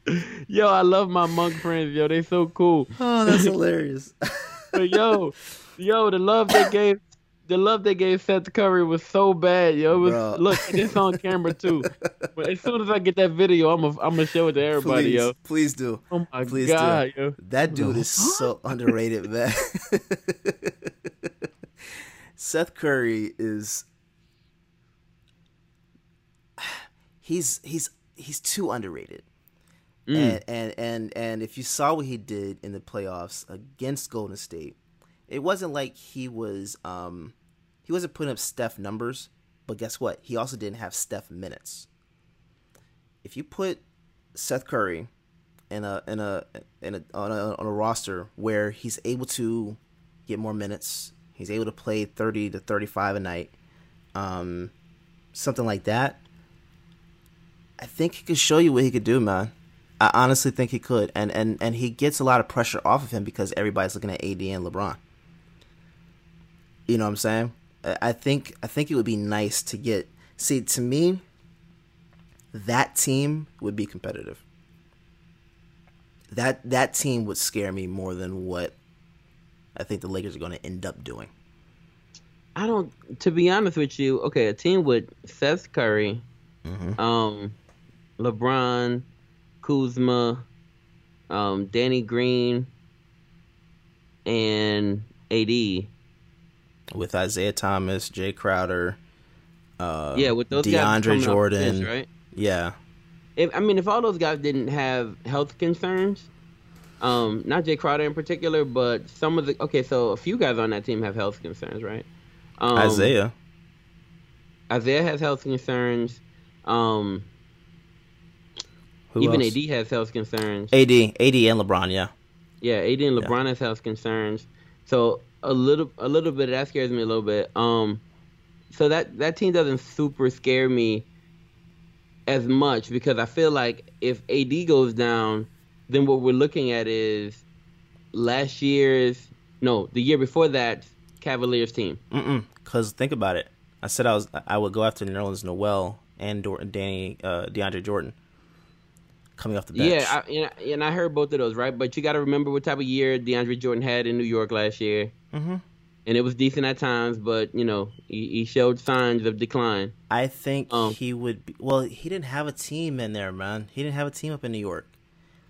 yo, I love my monk friends. Yo, they so cool. Oh, that's hilarious. but yo, yo, the love they gave, the love they gave Seth Curry was so bad. Yo, it was Bro. look, it's on camera too. But as soon as I get that video, I'm gonna, I'm gonna show it to everybody. Please, yo, please do. Oh my please god, do. Yo. That dude is so underrated, man. Seth Curry is he's he's he's too underrated. Mm. And, and and and if you saw what he did in the playoffs against Golden State, it wasn't like he was um he wasn't putting up Steph numbers, but guess what? He also didn't have Steph minutes. If you put Seth Curry in a in a in a on a, on a roster where he's able to get more minutes, he's able to play 30 to 35 a night, um something like that I think he could show you what he could do, man. I honestly think he could, and and and he gets a lot of pressure off of him because everybody's looking at AD and LeBron. You know what I'm saying? I think I think it would be nice to get. See, to me, that team would be competitive. That that team would scare me more than what I think the Lakers are going to end up doing. I don't. To be honest with you, okay, a team with Seth Curry, mm-hmm. um, LeBron, Kuzma, um, Danny Green, and AD. With Isaiah Thomas, Jae Crowder, uh, yeah, with those DeAndre Jordan, this, right? Yeah. If, I mean, if all those guys didn't have health concerns, um, not Jae Crowder in particular, but some of the okay, so a few guys on that team have health concerns, right? Um, Isaiah. Isaiah has health concerns. Um, who Even else? AD has health concerns. AD, AD and LeBron, yeah. Yeah, AD and LeBron yeah. has health concerns. So a little, a little bit that scares me a little bit. Um, so that that team doesn't super scare me as much because I feel like if AD goes down, then what we're looking at is last year's, no, the year before that Cavaliers team. Mm-mm. Because think about it. I said I was I would go after Nerlens Noel and Danny uh, DeAndre Jordan coming off the bench. Yeah, I, and, I, and I heard both of those, right? But you got to remember what type of year DeAndre Jordan had in New York last year. Mm-hmm. And it was decent at times, but you know he, he showed signs of decline. I think um, he would. Be, well, he didn't have a team in there, man. He didn't have a team up in New York.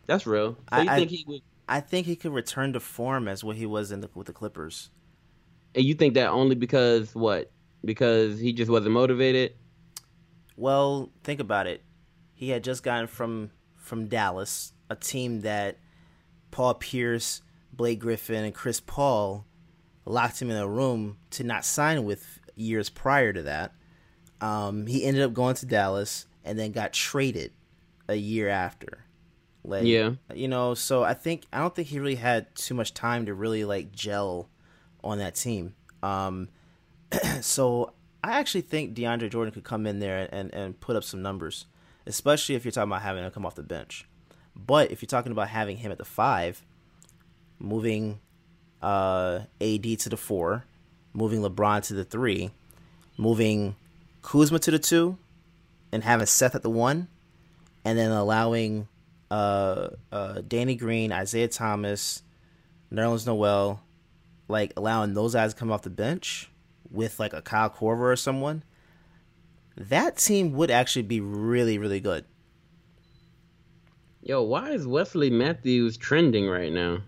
That's real. So I, think he would? I think he could return to form as what he was in the, with the Clippers. And you think that only because what? Because he just wasn't motivated. Well, think about it. He had just gotten from from Dallas, a team that Paul Pierce, Blake Griffin, and Chris Paul locked him in a room to not sign with years prior to that. Um, he ended up going to Dallas and then got traded a year after. Like, yeah, you know, so I think I don't think he really had too much time to really like gel on that team. Um, so I actually think DeAndre Jordan could come in there and, and put up some numbers, especially if you're talking about having him come off the bench. But if you're talking about having him at the five, moving uh, AD to the four, moving LeBron to the three, moving Kuzma to the two, and having Seth at the one, and then allowing uh, uh, Danny Green, Isaiah Thomas, Nerlens Noel, like allowing those guys to come off the bench with like a Kyle Korver or someone, that team would actually be really, really good. Yo, why is Wesley Matthews trending right now?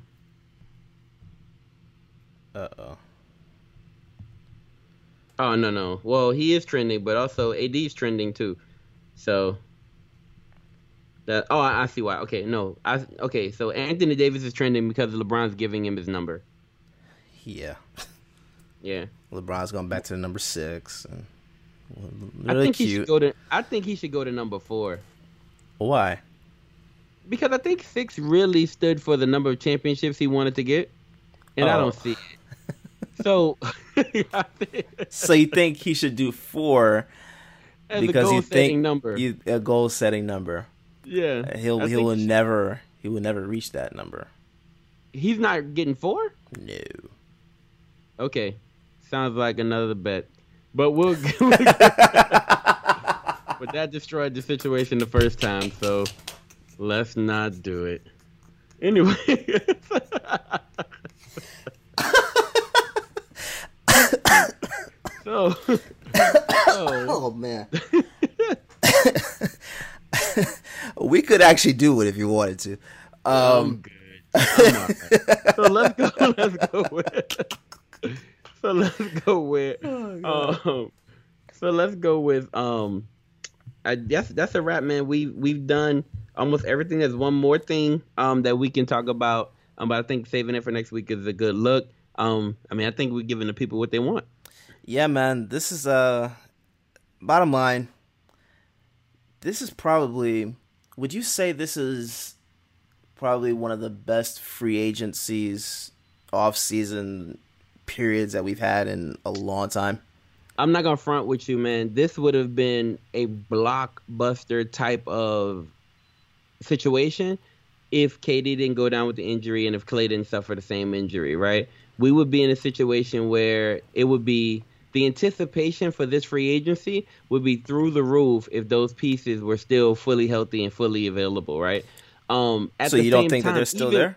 Uh oh. Oh no no. Well, he is trending, but also AD's trending too. So that oh, I, I see why. Okay, no, I okay. So Anthony Davis is trending because LeBron's giving him his number. Yeah. Yeah. LeBron's going back to the number six. And really I think cute. he should go to. I think he should go to number four. Why? Because I think six really stood for the number of championships he wanted to get, and oh. I don't see it. So, so you think he should do four As because you think number. You, a goal setting number? Yeah, uh, he'll he will never he will never reach that number. He's not getting four. No. Okay, sounds like another bet, but we'll. but that destroyed the situation the first time, so let's not do it. Anyway. so, so. Oh man. we could actually do it if you wanted to. Um, right. So let's go. Let's go with. So let's go with. Oh, um, so let's go with. Um, I guess that's a wrap, man. We we've done almost everything. There's one more thing um that we can talk about. Um, but I think saving it for next week is a good look. Um, I mean, I think we're giving the people what they want. Yeah, man. This is uh, bottom line. This is probably. Would you say this is probably one of the best free agencies off season periods that we've had in a long time? I'm not gonna front with you, man. This would have been a blockbuster type of situation if KD didn't go down with the injury and if Klay didn't suffer the same injury, right? We would be in a situation where it would be the anticipation for this free agency would be through the roof if those pieces were still fully healthy and fully available, right? Um, so you don't think time, that they're still there?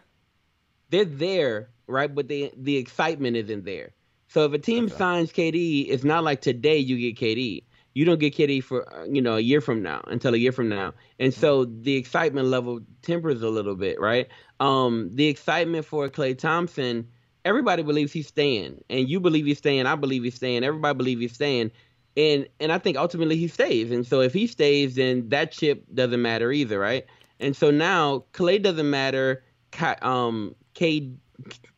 They're there, right? But the the excitement isn't there. So if a team okay. signs KD, it's not like today you get KD. You don't get KD for you know a year from now until a year from now, and so the excitement level tempers a little bit, right? Um, the excitement for Klay Thompson, everybody believes he's staying, and you believe he's staying. I believe he's staying. Everybody believes he's staying, and and I think ultimately he stays. And so if he stays, then that chip doesn't matter either, right? And so now Klay doesn't matter. Um, K,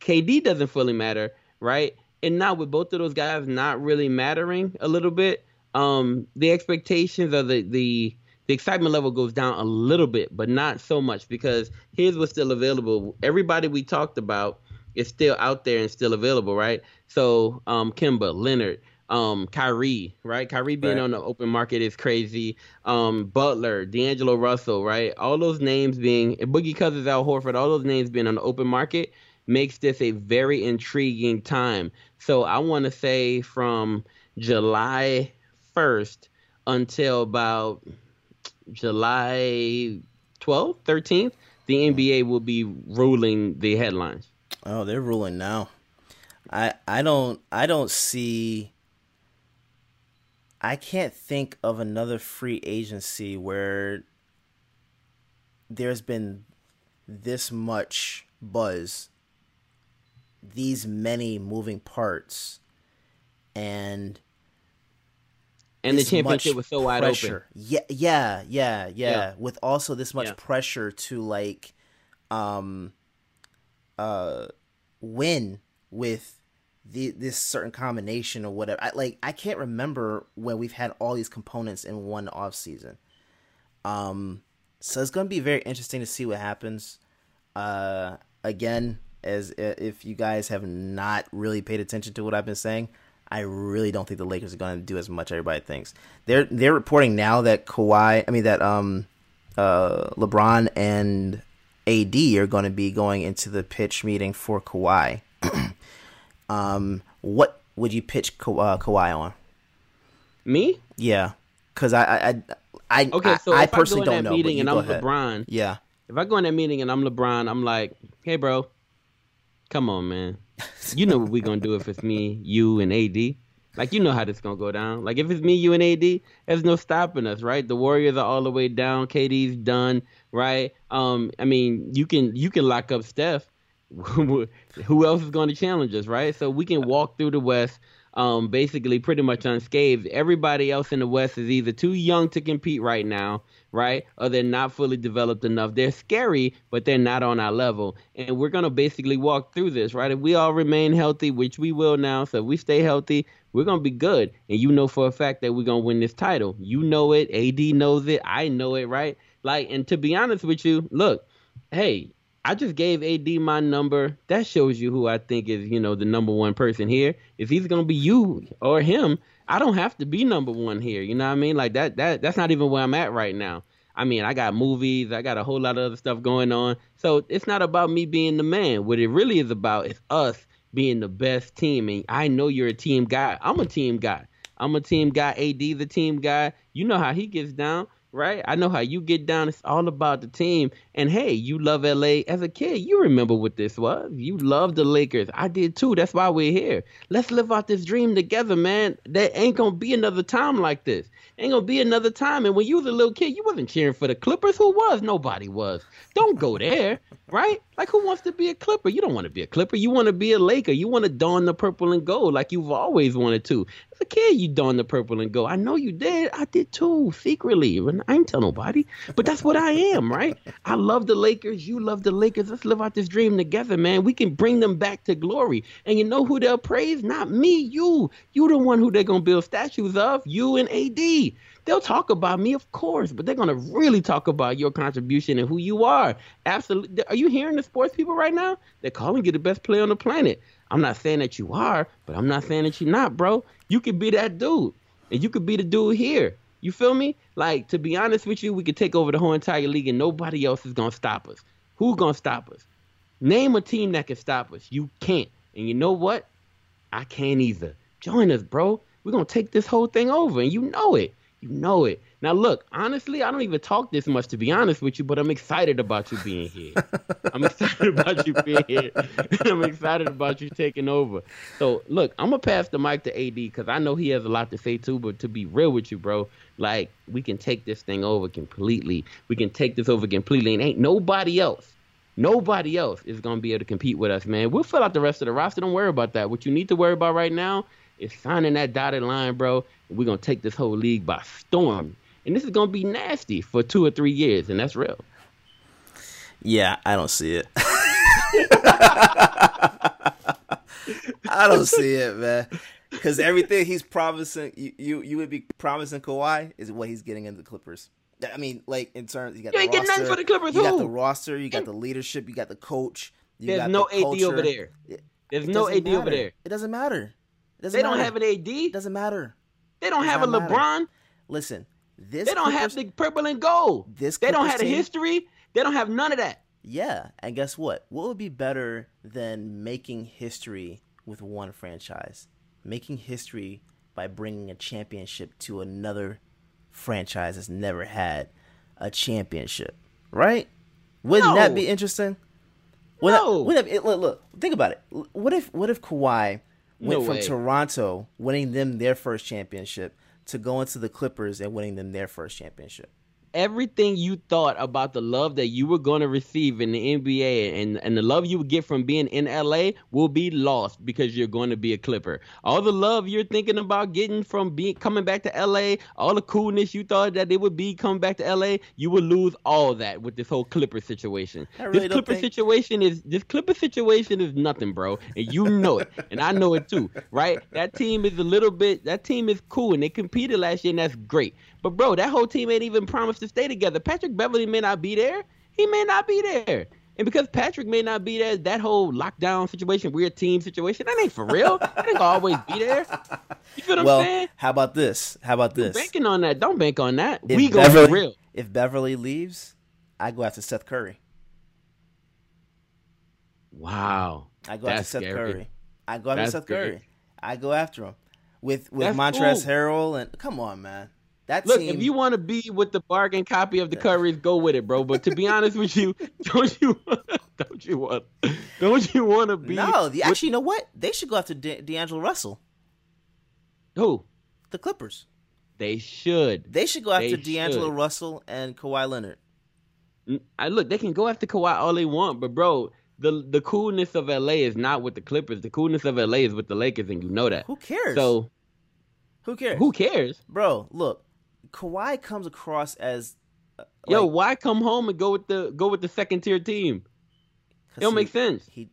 KD doesn't fully matter, right? And now with both of those guys not really mattering a little bit, um, the expectations of the the the excitement level goes down a little bit, but not so much because his was still available. Everybody we talked about is still out there and still available, right? So um, Kemba, Leonard, um, Kyrie, right? Kyrie being right. on the open market is crazy. Um, Butler, D'Angelo Russell, right? All those names being Boogie Cousins, Al Horford, all those names being on the open market makes this a very intriguing time. So I want to say from July 1st until about July 12th, 13th, the NBA will be ruling the headlines. Oh, they're ruling now. I I don't I don't see I can't think of another free agency where there's been this much buzz, these many moving parts, and and the championship was so wide pressure. open. Yeah, yeah, yeah, yeah, yeah. With also this much yeah. pressure to like, um, uh, win with the, this certain combination or whatever. I, like I can't remember when we've had all these components in one off season. Um, so it's going to be very interesting to see what happens. Uh, again, as if you guys have not really paid attention to what I've been saying, I really don't think the Lakers are going to do as much everybody thinks. They're they're reporting now that Kawhi, I mean that um uh LeBron and AD are going to be going into the pitch meeting for Kawhi. um, what would you pitch Ka- uh, Kawhi on? Me? Yeah, because I I I, okay. So I, if personally I go in don't that know. meeting and I'm ahead. LeBron, Yeah, if I go in that meeting and I'm LeBron, I'm like, hey, bro, come on, man. You know what we're gonna do if it's me, you, and AD. Like you know how this gonna go down. Like if it's me, you, and AD, there's no stopping us, right? The Warriors are all the way down. KD's done, right? Um, I mean, you can you can lock up Steph. Who else is going to challenge us, right? So we can walk through the West, um, basically pretty much unscathed. Everybody else in the West is either too young to compete right now, right, or they're not fully developed enough. They're scary, but they're not on our level, and we're gonna basically walk through this, right? If we all remain healthy, which we will now, so if we stay healthy, we're gonna be good. And you know for a fact that we're gonna win this title. You know it. AD knows it. I know it, right? Like, and to be honest with you, look, hey, I just gave AD my number. That shows you who I think is, you know, the number one person here. If he's gonna be you or him, I don't have to be number one here. You know what I mean? Like that that that's not even where I'm at right now. I mean, I got movies, I got a whole lot of other stuff going on. So it's not about me being the man. What it really is about is us being the best team. And I know you're a team guy. I'm a team guy. I'm a team guy. AD the team guy. You know how he gets down right? I know how you get down. It's all about the team. And hey, you love LA as a kid. You remember what this was. You love the Lakers. I did too. That's why we're here. Let's live out this dream together, man. There ain't gonna be another time like this. Ain't gonna be another time. And when you was a little kid, you wasn't cheering for the Clippers. Who was? Nobody was. Don't go there, right? Like who wants to be a Clipper? You don't want to be a Clipper. You want to be a Laker. You want to don the purple and gold like you've always wanted to. As a kid, you don the purple and gold. I know you did. I did too, secretly. I ain't tell nobody. But that's what I am, right? I love the Lakers. You love the Lakers. Let's live out this dream together, man. We can bring them back to glory. And you know who they'll praise? Not me, you. You the one who they're gonna build statues of. You and AD. They'll talk about me, of course, but they're gonna really talk about your contribution and who you are. Absolutely. Are you hearing the sports people right now? They're calling you the best player on the planet. I'm not saying that you are, but I'm not saying that you're not, bro. You could be that dude, and you could be the dude here. You feel me? Like to be honest with you, we could take over the whole entire league, and nobody else is gonna stop us. Who's gonna stop us? Name a team that can stop us. You can't. And you know what? I can't either. Join us, bro. We're gonna take this whole thing over, and you know it. You know it. Now, look, honestly, I don't even talk this much to be honest with you, but I'm excited about you being here. I'm excited about you being here. I'm excited about you taking over. So, look, I'm gonna pass the mic to AD because I know he has a lot to say too. But to be real with you, bro, like we can take this thing over completely. We can take this over completely, and ain't nobody else. Nobody else is gonna be able to compete with us, man. We'll fill out the rest of the roster. Don't worry about that. What you need to worry about right now is signing that dotted line, bro. We're gonna take this whole league by storm. And this is gonna be nasty for two or three years, and that's real. Yeah, I don't see it. I don't see it, man. Because everything he's promising, you, you you would be promising Kawhi is what he's getting in the Clippers. I mean, like in terms, you got You the ain't roster, nothing for the Clippers. you got the roster, you got the leadership, you got the coach. You There's got no the AD over there. There's no AD over there. It doesn't matter. Doesn't They don't have an AD. Doesn't matter. They don't does have a not matter. LeBron. Listen, this They don't have the purple and gold. This They don't Clippers have the team- history. They don't have none of that. Yeah, and guess what? What would be better than making history with one franchise? Making history by bringing a championship to another franchise that's never had a championship, right? Wouldn't that be interesting? Wouldn't No. that- wouldn't that- look, look, think about it. What if what if Kawhi went No from. Toronto winning them their first championship to going to the Clippers and winning them their first championship? Everything you thought about the love that you were going to receive in the NBA and, and the love you would get from being in LA will be lost because you're going to be a Clipper. All the love you're thinking about getting from being coming back to LA, all the coolness you thought that it would be coming back to LA, you will lose all that with this whole Clipper situation. Really this Clipper think- situation is this Clipper situation is nothing, bro, and you know it, and I know it too, right? That team is a little bit. That team is cool, and they competed last year, and that's great. But bro, that whole team ain't even promised to stay together. Patrick Beverley may not be there. He may not be there. And because Patrick may not be there, that whole lockdown situation, weird team situation, that ain't for real. that ain't gonna always be there. You feel what well, I'm saying? how about this? How about this? Banking on that. Don't bank on that. If we gonna Beverley, be real. If Beverley leaves, I go after Seth Curry. Wow. I go after Seth scary. Curry. I go after That's Seth scary. Curry. I go after him with with That's Montrezl cool. Harrell and come on, man. That Look, team. if you want to be with the bargain copy of the Currys, go with it, bro. But to be honest with you, don't you don't you want don't you want to be no, the, with- actually, you know what? They should go after De- D'Angelo Russell, who? the Clippers. They should. They should go after They D'Angelo should. Russell and Kawhi Leonard. I look, they can go after Kawhi all they want, but bro, the the coolness of LA is not with the Clippers. The coolness of LA is with the Lakers, and you know that. Who cares? So who cares? who cares? Bro, look, Kawhi comes across as uh, Yo, like- why come home and go with the go with the second tier team? It don't he- make sense. He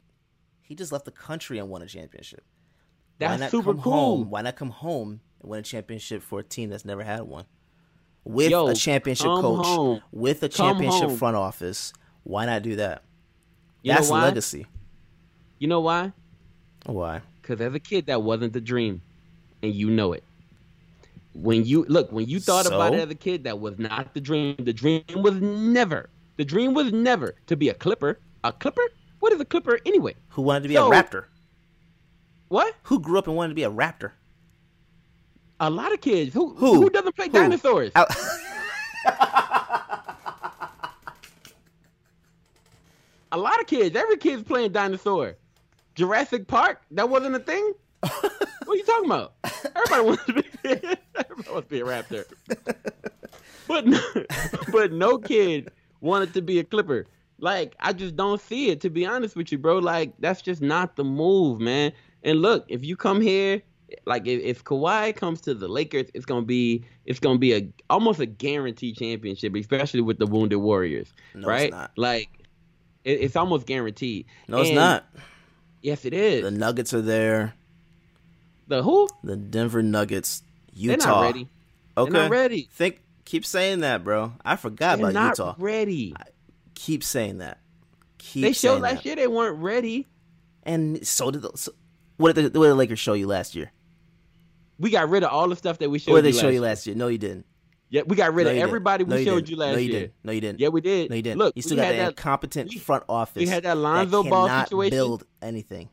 he just left the country and won a championship. Why That's not super come cool. Home? Why not come home and win a championship for a team that's never had one? With Yo, a championship coach, home. with a championship front office, why not do that? You that's know a why? legacy. You know why? Why? Because as a kid, that wasn't the dream, and you know it. When you look, when you thought about it as a kid, that was not the dream. The dream was never. The dream was never to be a Clipper. A Clipper? What is a Clipper anyway? Who wanted to be So- a Raptor? What? Who grew up and wanted to be a Raptor? A lot of kids. Who Who? who, doesn't play Who? dinosaurs? A lot of kids. Every kid's playing dinosaur. Jurassic Park. That wasn't a thing. what are you talking about? Everybody wants to be. wants to be a raptor. But no, but no kid wanted to be a Clipper. Like I just don't see it. To be honest with you, bro. Like that's just not the move, man. And look, if you come here, like if, if Kawhi comes to the Lakers, it's gonna be it's gonna be a almost a guaranteed championship, especially with the Wounded Warriors, No, it's right? not. Like it, it's almost guaranteed. no, it's not. Yes, it is. The, Nuggets are there. The who? The Denver Nuggets. They're Utah. not ready. Okay. They're not ready. Think. Keep saying that, bro. I forgot They're about not Utah. ready. Keep saying that. Keep They showed saying last that. year they weren't ready. And so did the. So, what did the, what did the Lakers show you last year? We got rid of all the stuff that we showed What did they show last you year. last year? No, you didn't. Yeah, we got rid No, of everybody No, we showed didn't. you last no, you year. Didn't. No, you didn't. Yeah, we did. No, you didn't. Look, you still we got had that, incompetent we- front office. we had that Lonzo that Ball situation. build anything,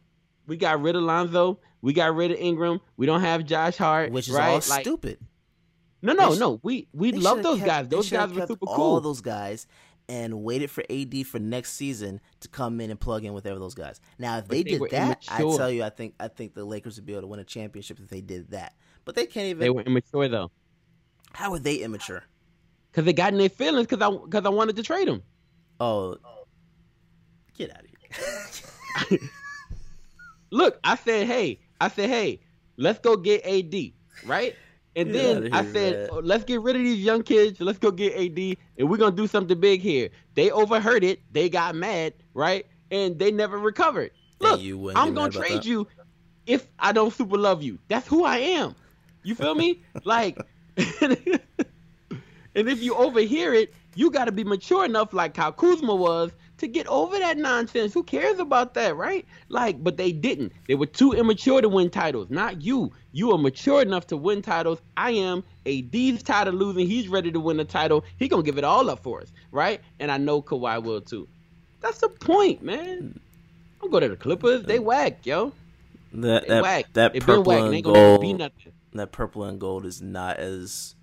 We got rid of Lonzo. We got rid of Ingram. We don't have Josh Hart. which is right? all like, stupid. No, no, no. We we love those kept- guys. Those guys were super All cool. those guys and waited for AD for next season to come in and plug in with every those guys. Now, if they, they did that, I tell you, I think I think the Lakers would be able to win a championship if they did that. But they can't even. They were immature though, how are they immature? because they got in their feelings because I because I wanted to trade them. Oh, get out of here. Look, I said, hey, I said, hey, let's go get AD, right? And Get then I said, oh, let's get rid of these young kids. Let's go get AD, and we're gonna do something big here. They overheard it. They got mad, right? And they never recovered. Look, I'm gonna trade you if I don't super love you. That's who I am. You feel me? like, and if you overhear it, you got to be mature enough, like how Kuzma was, to get over that nonsense. Who cares about that, right? Like, but they didn't. They were too immature to win titles. Not you. You are mature enough to win titles. I am. AD's tired of losing. He's ready to win the title. He gonna give it all up for us, right? And I know Kawhi will too. That's the point, man. Don't go to the Clippers. They whack, yo. That They that, whack. that they purple whack. They and ain't gonna be gold. nothing. That purple and gold is not as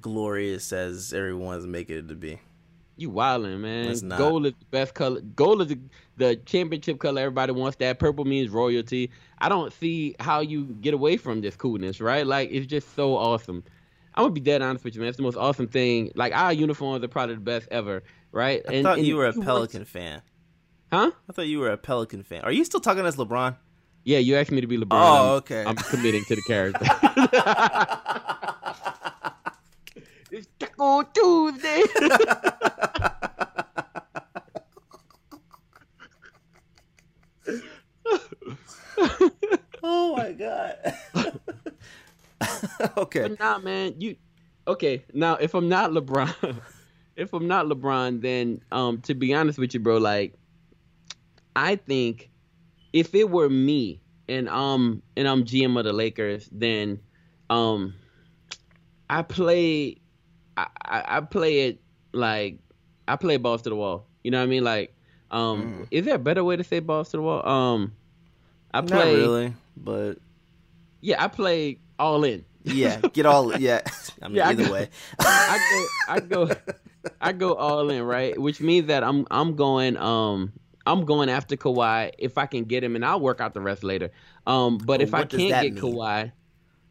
glorious as everyone's making it to be. You wildin', man. Gold is the best color. Gold is the, the championship color. Everybody wants that. Purple means royalty. I don't see how you get away from this coolness, right? Like it's just so awesome. I'm gonna be dead honest with you, man. It's the most awesome thing. Like our uniforms are probably the best ever, right? I thought you were a want- Pelican fan. huh? I thought you were a Pelican fan. Are you still talking as LeBron? Yeah, you asked me to be LeBron. Oh, I'm- okay. I'm committing to the character. it's Taco Tuesday. Oh my god. okay. But nah, man, you okay? Now, if I'm not LeBron, if I'm not LeBron, then um, to be honest with you, bro, like I think if it were me and um and I'm GM of the Lakers, then um I play I, I, I play it like I play balls to the wall. You know what I mean? Like um Mm. is there a better way to say balls to the wall? Um I play Not really, but yeah, I play all in. yeah, get all yeah. I mean, Yeah, I either go- way. I go, I go, I go all in, right? Which means that I'm, I'm going, um, I'm going after Kawhi if I can get him, and I'll work out the rest later. Um, but if I what can't get mean? Kawhi,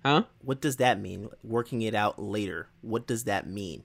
huh? What does that mean? Working it out later. What does that mean?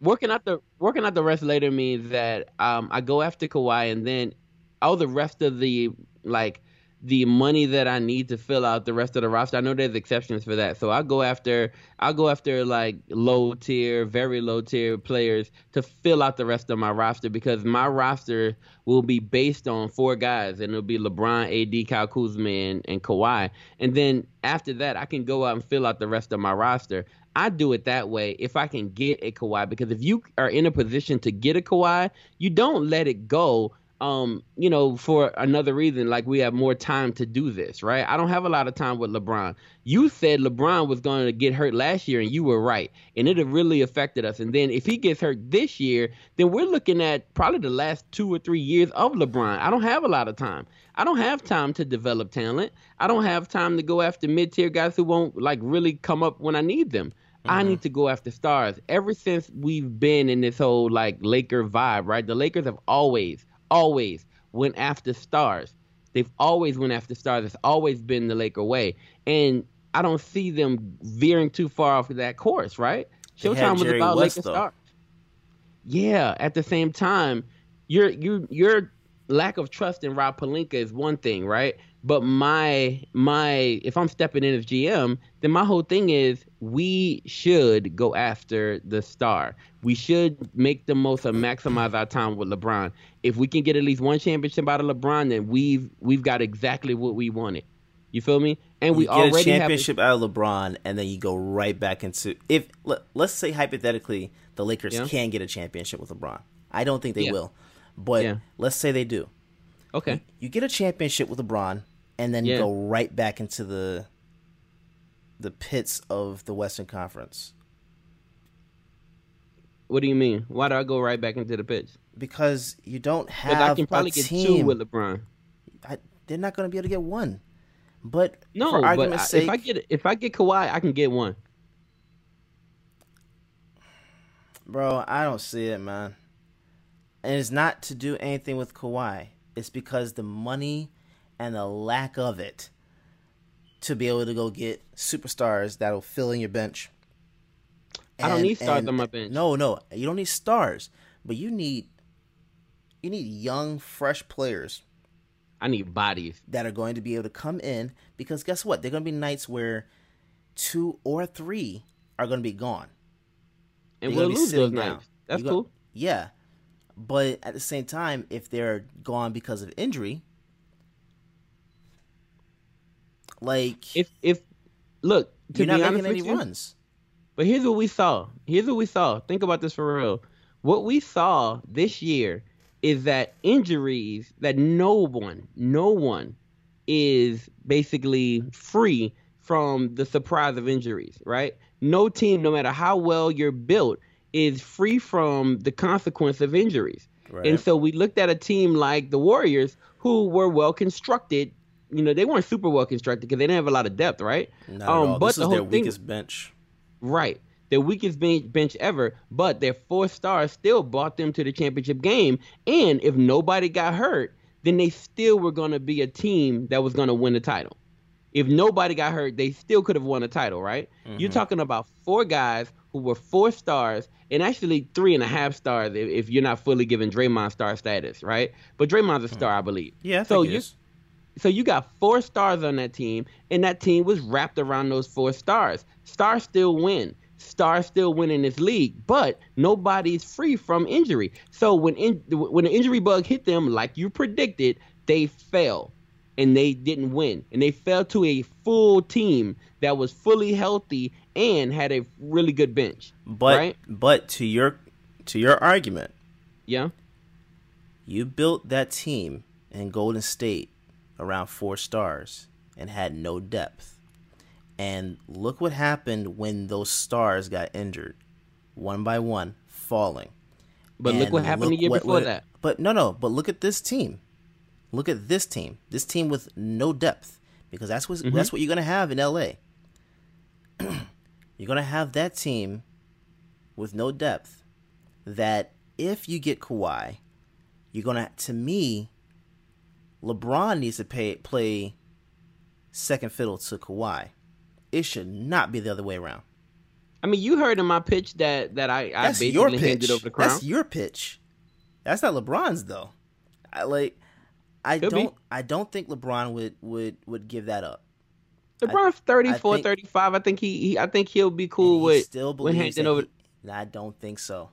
Working out the working out the rest later means that um, I go after Kawhi, and then all the rest of the like the money that I need to fill out the rest of the roster. I know there's exceptions for that, so I go after I'll go after like low tier, very low tier players to fill out the rest of my roster because my roster will be based on four guys, and it'll be LeBron, AD, Kyle Kuzma, and, and Kawhi. And then after that, I can go out and fill out the rest of my roster. I do it that way if I can get a Kawhi because if you are in a position to get a Kawhi, you don't let it go. Um, you know, for another reason, like we have more time to do this, right? I don't have a lot of time with LeBron. You said LeBron was going to get hurt last year, and you were right, and it really affected us. And then if he gets hurt this year, then we're looking at probably the last two or three years of LeBron. I don't have a lot of time. I don't have time to develop talent. I don't have time to go after mid tier guys who won't like really come up when I need them. I need to go after stars. Ever since we've been in this whole like Laker vibe, right? The Lakers have always, always went after stars. They've always went after stars. It's always been the Laker way, and I don't see them veering too far off of that course, right? Showtime was about West, Laker though. stars. Yeah, at the same time, your your your lack of trust in Rob Pelinka is one thing, right? But my my if I'm stepping in as GM, then my whole thing is we should go after the star. We should make the most of maximize our time with LeBron. If we can get at least one championship out of LeBron, then we've we've got exactly what we wanted. You feel me? And we you get already a championship have out of LeBron, and then you go right back into if let, let's say hypothetically the Lakers Yeah. can get a championship with LeBron. I don't think they Yeah. will, but Yeah. let's say they do. Okay. You get a championship with LeBron, and then you Yeah. go right back into the the pits of the Western Conference What do you mean? Why do I go right back into the pits? because you don't have I can probably a get team. two with LeBron. I, they're not going to be able to get one. But No, for argument's I, sake, if I get if I get Kawhi, I can get one. Bro, I don't see it, man. And it's not to do anything with Kawhi. It's because the money and the lack of it to be able to go get superstars that'll fill in your bench. I don't need stars and- on my bench. No, no, you don't need stars, but you need you need young, fresh players I need bodies. that are going to be able to come in because guess what? They're going to be nights where two or three are going to be gone. And They're we'll lose those down. nights. That's You go- cool. Yeah. But at the same time, if they're gone because of injury, like If if look, to you're not be honest making any you, runs. But here's what we saw. Here's what we saw. Think about this for real. What we saw this year is that injuries that no one, no one is basically free from the surprise of injuries, right? No team, no matter how well you're built, is free from the consequence of injuries. Right. And so we looked at a team like the Warriors who were well constructed. You know, they weren't super well constructed because they didn't have a lot of depth, right? Not at um, all. but this the is whole their thing- weakest bench. Right. Their weakest bench, bench ever, but their four stars still brought them to the championship game. And if nobody got hurt, then they still were going to be a team that was going to win the title. If nobody got hurt, they still could have won a title, right? You're mm-hmm. talking about four guys who were four stars and actually three and a half stars if, if you're not fully giving Draymond star status, right? But Draymond's a hmm. star, I believe. Yeah, I so think you is. so you got four stars on that team, and that team was wrapped around those four stars. Stars still win. Stars still win in this league, but nobody's free from injury. So when in, when the injury bug hit them, like you predicted, they fell, and they didn't win, and they fell to a full team that was fully healthy and had a really good bench. But right? but to your to your argument, Yeah. you built that team in Golden State around four stars and had no depth. And look what happened when those stars got injured, one by one, falling. But look what happened the look year what- before what- that. But no, no. But look at this team. Look at this team. This team with no depth, because that's what Mm-hmm. that's what you're gonna have in LA. you're gonna have that team with no depth. That if you get Kawhi, you're gonna. To me, LeBron needs to pay, play second fiddle to Kawhi. It should not be the other way around. I mean, you heard in my pitch that that I, I That's basically your handed pitch. over the crown. That's your pitch. That's not LeBron's though. I like. I Could don't. I don't think LeBron would would would give that up. LeBron's 34, think- 35. I think he, he I think he'll be cool with still with handing over he- I don't think so.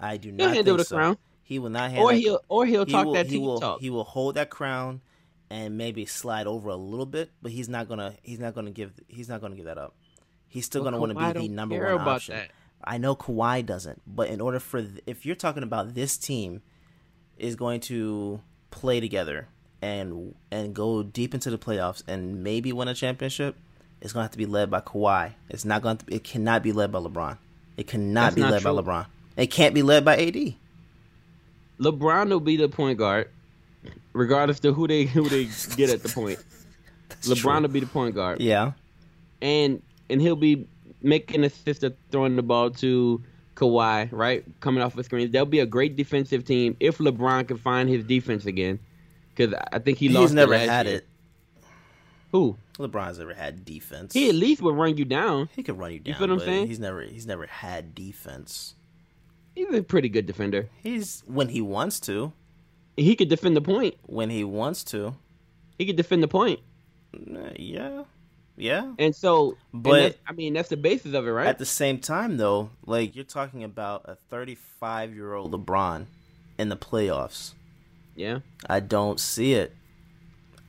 I do He'll not hand think over the crown. He will not hand. or he'll or he'll he talk will, that he will, talk. He will hold that crown and maybe slide over a little bit, but he's not gonna. He's not gonna give. He's not gonna give that up. He's still But gonna want to be the number care one about option. that. I know Kawhi doesn't, but in order for th- if you're talking about this team is going to play together and and go deep into the playoffs and maybe win a championship, it's gonna have to be led by Kawhi. It's not going to. It cannot be led by LeBron. It cannot That's be led true. by LeBron. It can't be led by AD. LeBron will be the point guard, regardless to who they who they get at the point. LeBron true. will be the point guard, Yeah. and and he'll be making assists throwing the ball to Kawhi, right, coming off the screens. They'll be a great defensive team if LeBron can find his defense again, because I think he lost. He's never had year. it. Who LeBron's never had defense. he at least would run you down. He could run you down. You feel what I'm saying? He's never he's never had defense. He's a pretty good defender. He's when he wants to. He could defend the point. When he wants to. He could defend the point. Uh, yeah. Yeah. And so, But- that's- I mean, that's the basis of it, right? At the same time though, like you're talking about a 35-year-old LeBron in the playoffs. yeah. I don't see it.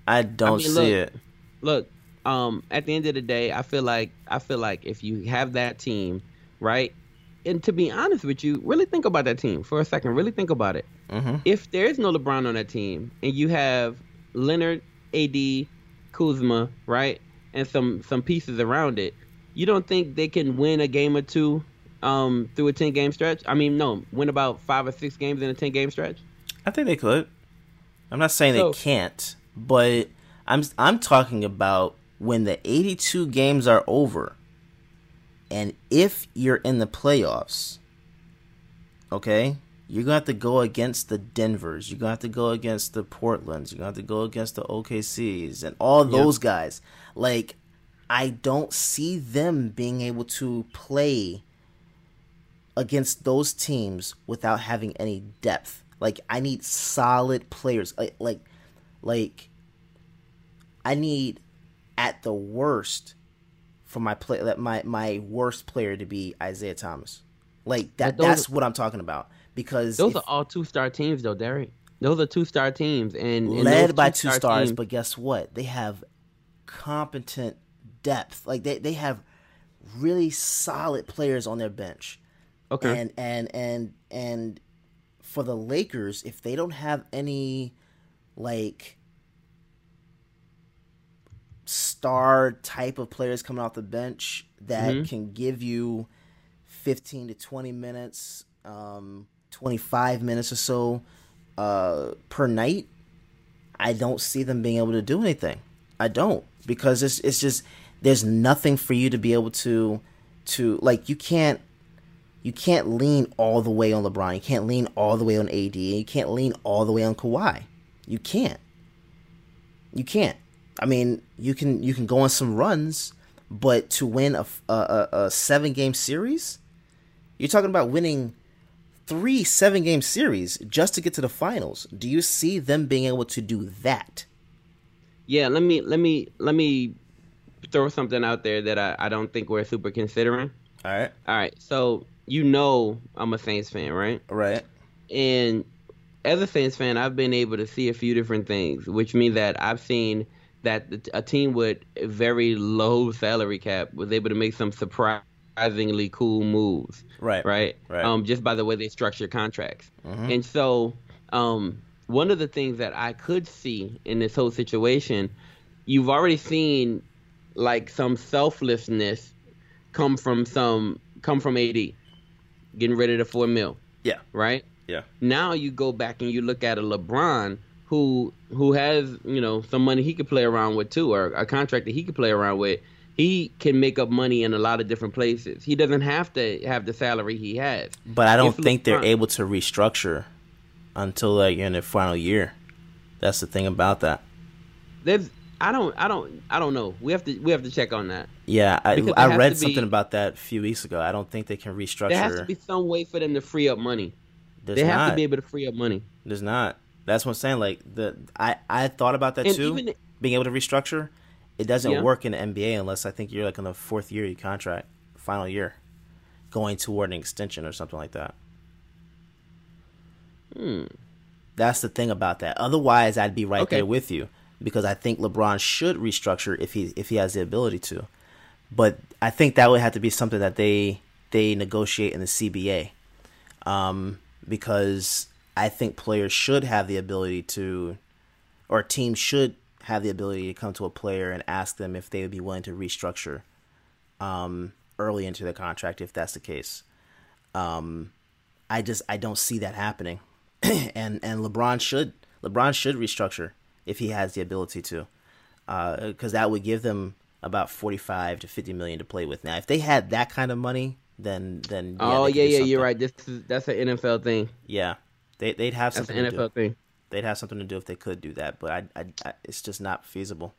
I don't mean, see look, it. Look, um, at the end of the day, I feel like I feel like if you have that team, right? And to be honest with you, really think about that team for a second. Really think about it. Mhm. If there is no LeBron on that team, and you have Leonard, AD, Kuzma, right, and some some pieces around it, you don't think they can win a game or two um, through a ten game stretch? I mean, no, win about five or six games in a ten game stretch. I think they could. I'm not saying So- they can't, but I'm I'm talking about when the 82 games are over, and if you're in the playoffs, okay, you're gonna have to go against the Denvers. You're gonna have to go against the Portlands. You're gonna have to go against the OKCs and all Yeah. those guys. Like, I don't see them being able to play against those teams without having any depth. Like I need solid players. Like like like I need at the worst for my play that my my worst player to be Isaiah Thomas. Like that those- that's what I'm talking about because Those if- are all two star teams, though, Derek. Those are two star teams, and, and led by two two-star stars, teams- but guess what? They have competent depth. Like they, they have really solid players on their bench. okay, And and and and for the Lakers, if they don't have any like star type of players coming off the bench that Mhm. can give you 15 to 20 minutes, um, 25 minutes or so uh, per night, I don't see them being able to do anything. I don't because it's it's just there's nothing for you to be able to to like you can't you can't lean all the way on LeBron. You can't lean all the way on AD. You can't lean all the way on Kawhi. You can't. You can't. I mean, you can you can go on some runs, but to win a a, a, seven game series, you're talking about winning three seven game series just to get to the finals. Do you see them being able to do that? Yeah. Let me let me let me throw something out there that I, I don't think we're super considering. All right. All right, so you know I'm a Saints fan, right? Right. And as a Saints fan, I've been able to see a few different things, which means that I've seen that a team with a very low salary cap was able to make some surprisingly cool moves. Right. Right. Right. Um, just by the way they structure contracts. Mhm. And so, um, one of the things that I could see in this whole situation, you've already seen like some selflessness come from some come from AD getting rid of the four mil. Yeah. Right. Yeah. Now you go back and you look at a LeBron who who has you know some money he could play around with too, or a contract that he could play around with. He can make up money in a lot of different places. He doesn't have to have the salary he has. But I don't If think they're able to restructure until like you're in the final year. That's the thing about that. There's I don't I don't I don't know. We have to we have to check on that. Yeah, I, I read to be- something about that a few weeks ago. I don't think they can restructure. There has to be some way for them to free up money. There's they have not. to be able to free up money. There's not. That's what I'm saying. Like the I I thought about that And too. even- being able to restructure, it doesn't Yeah. work in the NBA unless I think you're like in the fourth year of your contract, final year, going toward an extension or something like that. Hmm. That's the thing about that. Otherwise, I'd be right Okay. there with you because I think LeBron should restructure if he if he has the ability to. But I think that would have to be something that they they negotiate in the CBA, um, because I think players should have the ability to, or teams should have the ability to come to a player and ask them if they would be willing to restructure um, early into the contract if that's the case. Um, I just I don't see that happening, and and LeBron should LeBron should restructure if he has the ability to, uh, because that would give them about forty five to fifty million to play with. Now, if they had that kind of money, then then oh they could yeah, yeah, you're right. This is that's an NFL thing. Yeah, they they'd have That's something an to NFL do. thing. They'd have something to do if they could do that, but I, I, I it's just not feasible.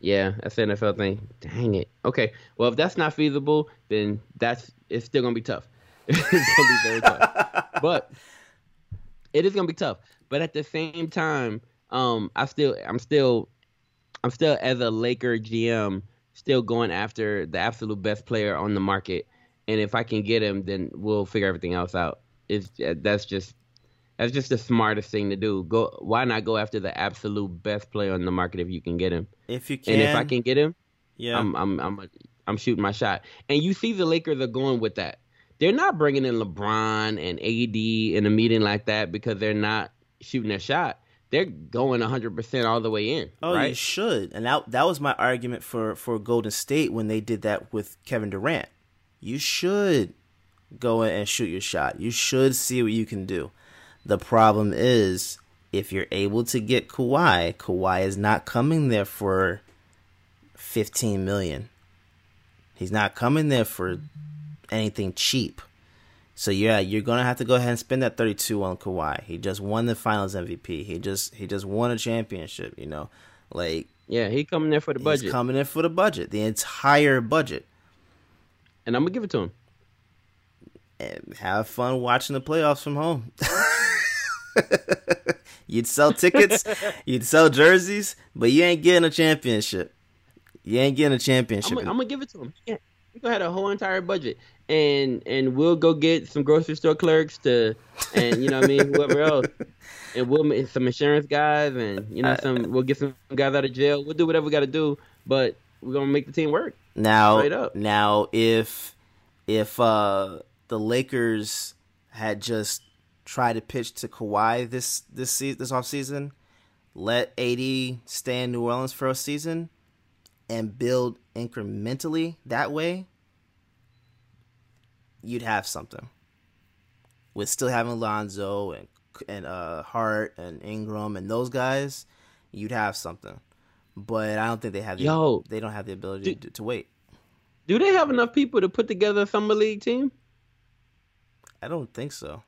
Yeah, that's an NFL thing. Dang it. Okay. Well, if that's not feasible, then that's it's still gonna be tough. it's gonna be very tough. But it is gonna be tough. But at the same time, um, I still, I'm still, I'm still as a Laker GM, still going after the absolute best player on the market. And if I can get him, then we'll figure everything else out. It's that's just that's just the smartest thing to do. Go. Why not go after the absolute best player on the market if you can get him? If you can, And if I can get him, yeah, I'm I'm I'm I'm shooting my shot. And you see the Lakers are going with that. They're not bringing in LeBron and AD in a meeting like that because they're not shooting their shot. They're going 100% all the way in, Oh, you should. And that that was my argument for for Golden State when they did that with Kevin Durant. You should go in and shoot your shot. You should see what you can do. The problem is if you're able to get Kawhi, Kawhi is not coming there for 15 million. He's not coming there for anything cheap. So yeah, you're gonna have to go ahead and spend that 32 on Kawhi. He just won the Finals MVP. He just he just won a championship. You know, like Yeah, he coming there for the budget. he's coming in for the budget, the entire budget, and I'm going to give it to him. and have fun watching the playoffs from home. you'd sell tickets, you'd sell jerseys, but you ain't getting a championship. You ain't getting a championship. gonna I'm gonna give it to him. Yeah. Gonna have a whole entire budget, and and we'll go get some grocery store clerks to, and you know what I mean, whoever else, and we'll make some insurance guys, and you know some we'll get some guys out of jail. We'll do whatever we got to do, but we're gonna make the team work. Now, now, if if uh, the Lakers had just tried to pitch to Kawhi this this season, this off season, let AD stay in New Orleans for a season, and build incrementally that way, you'd have something. With still having Lonzo and and uh, Hart and Ingram and those guys, you'd have something. But I don't think they have the Yo. they don't have the ability to, to wait. Do they have enough people to put together a summer league team? I don't think so.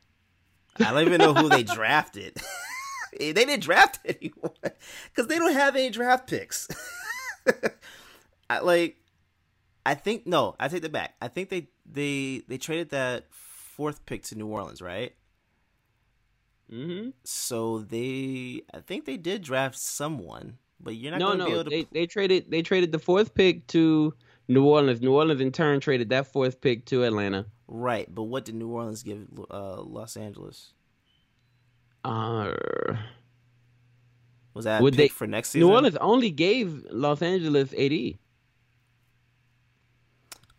I don't even know who they drafted. they didn't draft anyone because they don't have any draft picks. I, like, I think no, I take that back. I think they they they traded that fourth pick to New Orleans, right? Mm-hmm. So they, I think they did draft someone, but you're not No, going to be no, able to. they they traded they traded the fourth pick to New Orleans. New Orleans in turn traded that fourth pick to Atlanta. right, but what did New Orleans give uh, Los Angeles? Uh, Was that Would pick they- for next season? New Orleans only gave Los Angeles AD.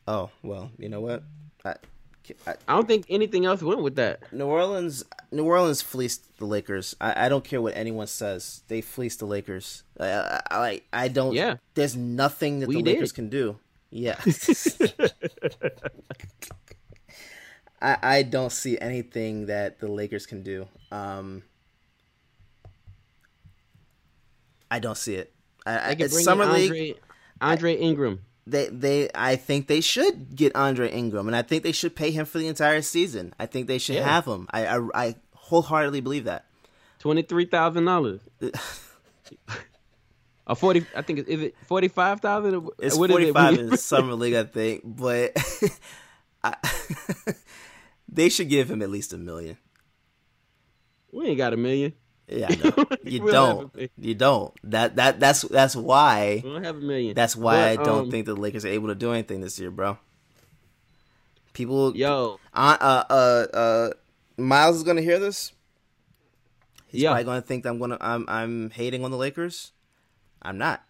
Oh well, you know what? I, I, I don't think anything else went with that. New Orleans, New Orleans fleeced the Lakers. I, I don't care what anyone says. They fleeced the Lakers. I I, I don't. Yeah. There's nothing that We the did. Lakers can do. Yeah. I I don't see anything that the Lakers can do. Um. I don't see it. I, I, it's bring summer in league. Andre, Andre Ingram. They they I think they should get Andre Ingram, and I think they should pay him for the entire season. I think they should Yeah. have him. I, I I wholeheartedly believe that. Twenty three thousand dollars. A forty, I think is it forty five thousand? It's forty five in summer league, I think, but I, they should give him at least a million. We ain't got a million. Yeah, know. you don't. You don't. That that that's that's why. We don't have a million. That's why But, I don't um, think the Lakers are able to do anything this year, bro. People, Yo, uh, uh, uh, uh, Miles is gonna hear this. He's Yeah. probably gonna think that I'm gonna I'm I'm hating on the Lakers. I'm not.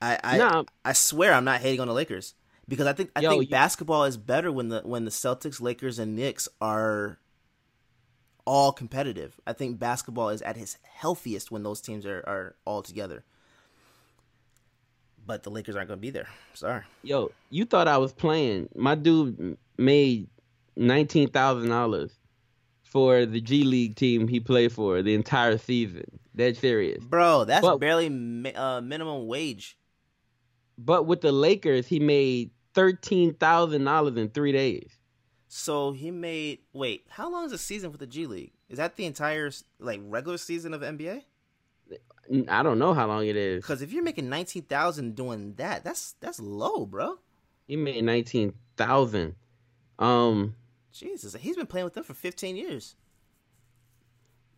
I I Nah. I swear I'm not hating on the Lakers because I think I Yo, think you- basketball is better when the when the Celtics, Lakers, and Knicks are all competitive. I think basketball is at its healthiest when those teams are, are all together. But the Lakers aren't gonna be there. Sorry. yo, you thought I was playing? My dude made nineteen thousand dollars for the G League team he played for the entire season. Dead serious. Bro, that's Well- barely uh, minimum wage. But with the Lakers, he made thirteen thousand dollars in three days. So he made wait, how long is the season for the G League? Is that the entire like regular season of NBA? I don't know how long it is. Because if you're making nineteen thousand doing that, that's that's low, bro. He made nineteen thousand. Um, Jesus, he's been playing with them for fifteen years.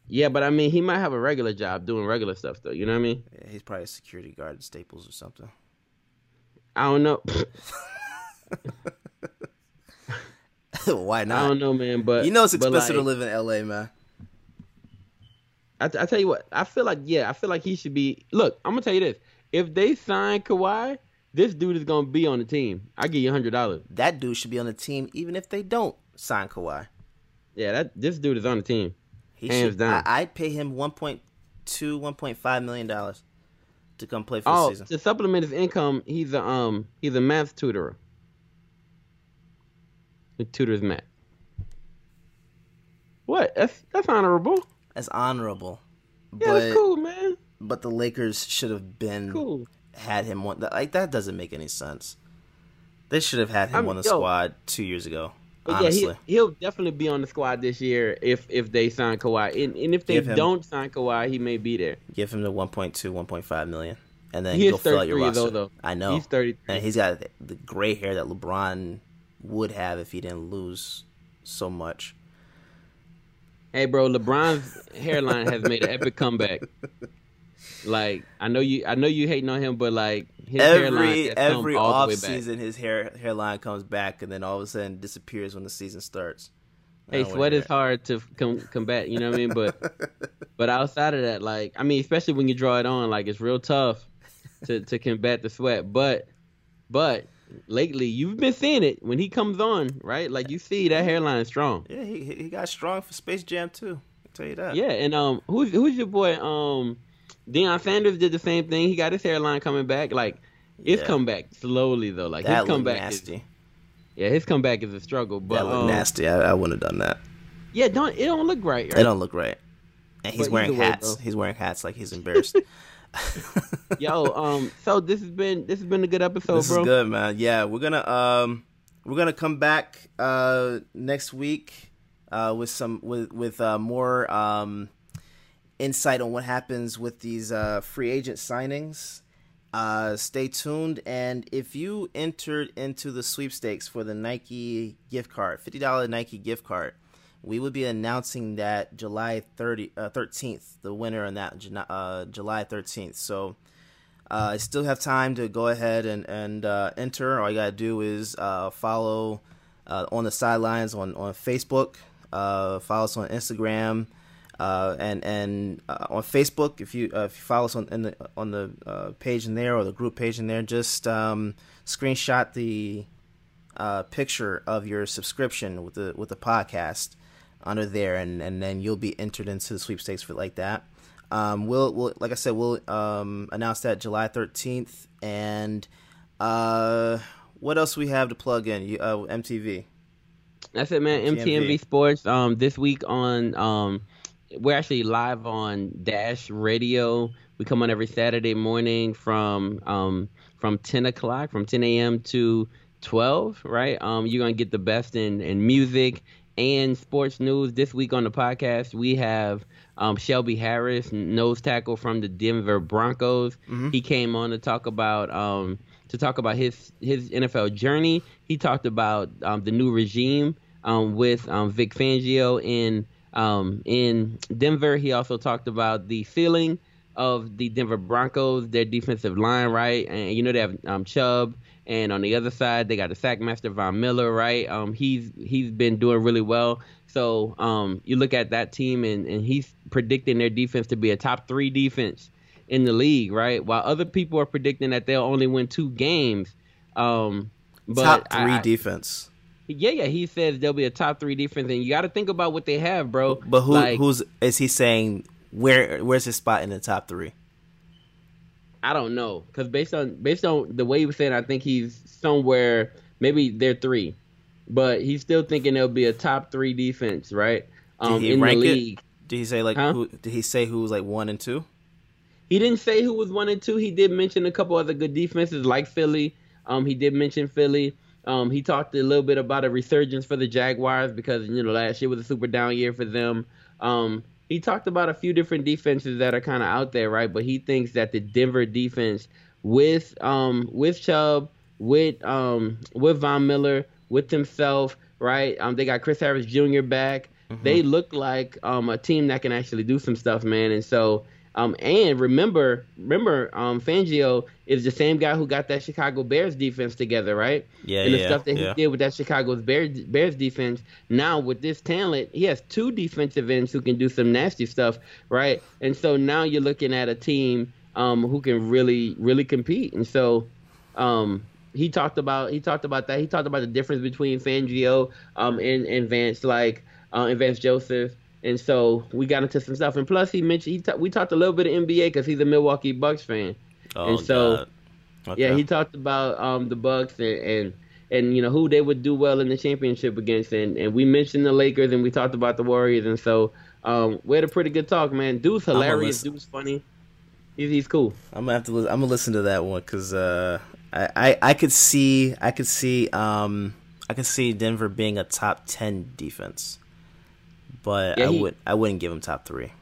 yeah, but I mean, he might have a regular job doing regular stuff though. You know what I mean? Yeah, he's probably a security guard at Staples or something. I don't know. Why not? I don't know, man. But You know it's expensive to live in LA, man. I, I tell you what, I feel like yeah, I feel like he should be. Look, I'm gonna tell you this: if they sign Kawhi, this dude is gonna be on the team. I give you a hundred dollars. That dude should be on the team even if they don't sign Kawhi. Yeah, that this dude is on the team. He Hands should. down. I, I'd pay him 1.2, 1.5 million dollars to come play for the Oh, season. to supplement his income, he's a um he's a math tutor. He tutors math. What? That's that's honorable. That's honorable. Yeah, but that's cool, man. but the Lakers should have been Cool. had him one. Like that doesn't make any sense. They should have had him I'm- on the yo. squad two years ago. Honestly, yeah, he, he'll definitely be on the squad this year if if they sign Kawhi. And, and if they him- don't sign Kawhi, he may be there. give him the 1.2, 1.5 million, and then He go is fill out your 33 roster. though, though. I know. He's 33. and he's got the gray hair that LeBron would have if he didn't lose so much. Hey, bro, LeBron's hairline has made an epic comeback. Like I know you, I know you hating on him, but like his hairline every every off season, his hair hairline comes back, and then all of a sudden disappears when the season starts. I Hey, sweat is hard to com- combat. You know what I mean? But but outside of that, like I mean, especially when you draw it on, like it's real tough to to combat the sweat. But but lately, you've been seeing it when he comes on, right? Like you see that hairline is strong. Yeah, he he got strong for Space Jam too. I'll tell you that. Yeah, and um, who's who's your boy? Um, Deion Sanders did the same thing. He got his hairline coming back. Like it's Yeah. come back slowly though. Like that his comeback is nasty. yeah, his comeback is a struggle. But that looked um, nasty. I, I wouldn't have done that. yeah, don't it don't look right. It don't look right. And he's But wearing either way, hats. he's wearing hats like he's embarrassed. Yo, um, so this has been this has been a good episode, this bro. is good, man. Yeah, we're gonna um we're gonna come back uh next week uh with some with with uh more um insight on what happens with these uh free agent signings. Uh stay tuned and if you entered into the sweepstakes for the Nike gift card, $50 Nike gift card, we would be announcing that July 30 uh, 13th, the winner on that uh July 13th. So uh, I still have time to go ahead and and uh, enter. All you gotta do is uh, follow uh, on the sidelines on on Facebook. Follow us on Instagram. And and on Facebook, if you if you follow us on the on the page in there or the group page in there, just um, screenshot the picture of your subscription with the with the podcast under there, and, and then you'll be entered into the sweepstakes for like that. Um, we'll, we'll like I said, we'll um, announce that July thirteenth, and uh, what else we have to plug in? You, uh, MTV. That's it, man. MTV Sports. Um, this week on um we're actually live on Dash Radio. We come on every Saturday morning from um, from 10 o'clock, from 10 a.m. to 12. Right? Um, you're gonna get the best in in music and sports news. This week on the podcast, we have um, Shelby Harris, nose tackle from the Denver Broncos. Mm-hmm. He came on to talk about um, to talk about his his NFL journey. He talked about um, the new regime um, with um, Vic Fangio in um, in Denver, he also talked about the ceiling of the Denver Broncos, their defensive line, right? And you know they have um, Chubb, and on the other side they got the sackmaster Von Miller, right? Um, he's he's been doing really well. So um, you look at that team, and, and he's predicting their defense to be a top three defense in the league, right? While other people are predicting that they'll only win two games. Um, but top three I, defense. Yeah, yeah. He says they'll be a top three defense, and you got to think about what they have, bro. But who like, who's is he saying? Where where's his spot in the top three? I don't know, because based on based on the way he was saying, I think he's somewhere. Maybe they're three, but he's still thinking they'll be a top three defense, right? Um, in the league. It? Did he say like huh? who? Did he say who was like one and two? He didn't say who was one and two. He did mention a couple other good defenses like Philly. Um, he did mention Philly. Um, he talked a little bit about a resurgence for the Jaguars because you know last year was a super down year for them. Um, he talked about a few different defenses that are kind of out there, right? But he thinks that the Denver defense with um with Chubb, with um with Von Miller, with himself, right? Um, they got Chris Harris Jr. back. Mm-hmm. They look like um a team that can actually do some stuff, man. And so um, and remember, remember, um, Fangio is the same guy who got that Chicago Bears defense together, right? Yeah, And the yeah, stuff that yeah. he did with that Chicago Bears Bears defense. Now with this talent, he has two defensive ends who can do some nasty stuff, right? And so now you're looking at a team um, who can really, really compete. And so, um, he talked about he talked about that. He talked about the difference between Fangio um, and, and Vance, like uh, and Vance Joseph. And so we got into some stuff. And plus, he mentioned he ta- we talked a little bit of NBA because he's a Milwaukee Bucks fan. Oh, and so, okay. yeah, he talked about um, the Bucks and, and and you know who they would do well in the championship against. And, and we mentioned the Lakers and we talked about the Warriors. And so um, we had a pretty good talk, man. Dude's hilarious. Dude's funny. He's, he's cool. I'm gonna have to. Listen, I'm gonna listen to that one because uh, I, I I could see I could see um I could see Denver being a top ten defense but yeah, I he, would I wouldn't give him top three.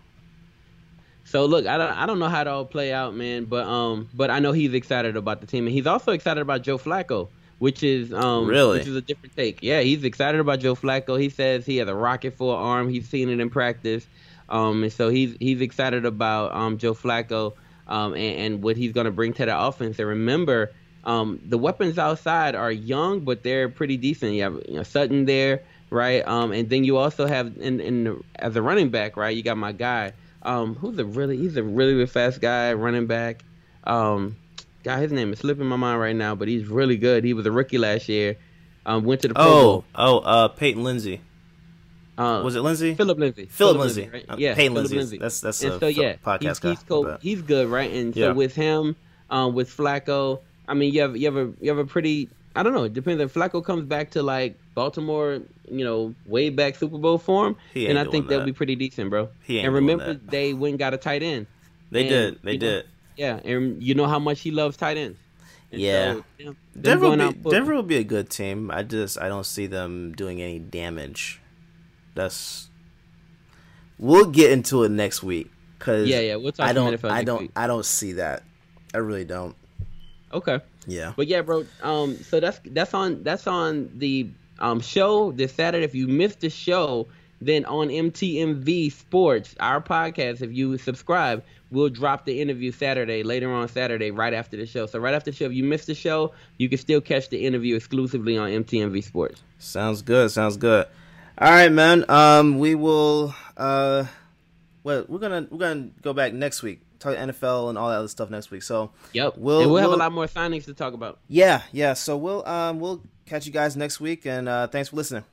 So look, I don't I don't know how it all play out, man, but um, but I know he's excited about the team, and he's also excited about Joe Flacco, which is um, really which is a different take. Yeah, he's excited about Joe Flacco. He says he has a rocket for an arm. He's seen it in practice, um, and so he's he's excited about um Joe Flacco, um, and, and what he's going to bring to the offense. And remember, um, the weapons outside are young, but they're pretty decent. You have you know, Sutton there right? Um, and then you also have in in the, as a running back, right? You got my guy, um, who's a really he's a really, really fast guy, running back. Um, God, his name is slipping my mind right now, but he's really good. He was a rookie last year. Um, went to the Pro oh, Oh, uh, Peyton Lindsay. Uh, was it Lindsay? Phillip Lindsay. Phillip, Lindsay. Right? yeah, Peyton Lindsay. Lindsay. That's that's and a so yeah, podcast he's, he's, cool. he's good, right? And so yeah. with him, um, with Flacco, I mean, you have you have a you have a pretty I don't know. It depends if Flacco comes back to like Baltimore, you know, way back Super Bowl form, and I think they'll be pretty decent, bro. He ain't and remember, they went and got a tight end. They and, did. They did. Know, yeah, and you know how much he loves tight ends. And yeah, so, know, Denver, will be, Denver will be a good team. I just I don't see them doing any damage. That's we'll get into it next week because yeah, yeah, we'll talk. I don't, I don't, week. I don't see that. I really don't. Okay. Yeah. But yeah, bro. Um. So that's that's on that's on the um show this Saturday. If you missed the show, then on MTMV Sports, our podcast, if you subscribe, we'll drop the interview Saturday, later on Saturday, right after the show. So right after the show, if you missed the show, you can still catch the interview exclusively on MTMV Sports. Sounds good. Sounds good. All right, man. Um, we will uh well, we're gonna we're gonna go back next week, talk NFL and all that other stuff next week. So yep, we'll and we'll, have a lot more signings to talk about. Yeah, yeah. So we'll um we'll catch you guys next week, and uh, thanks for listening.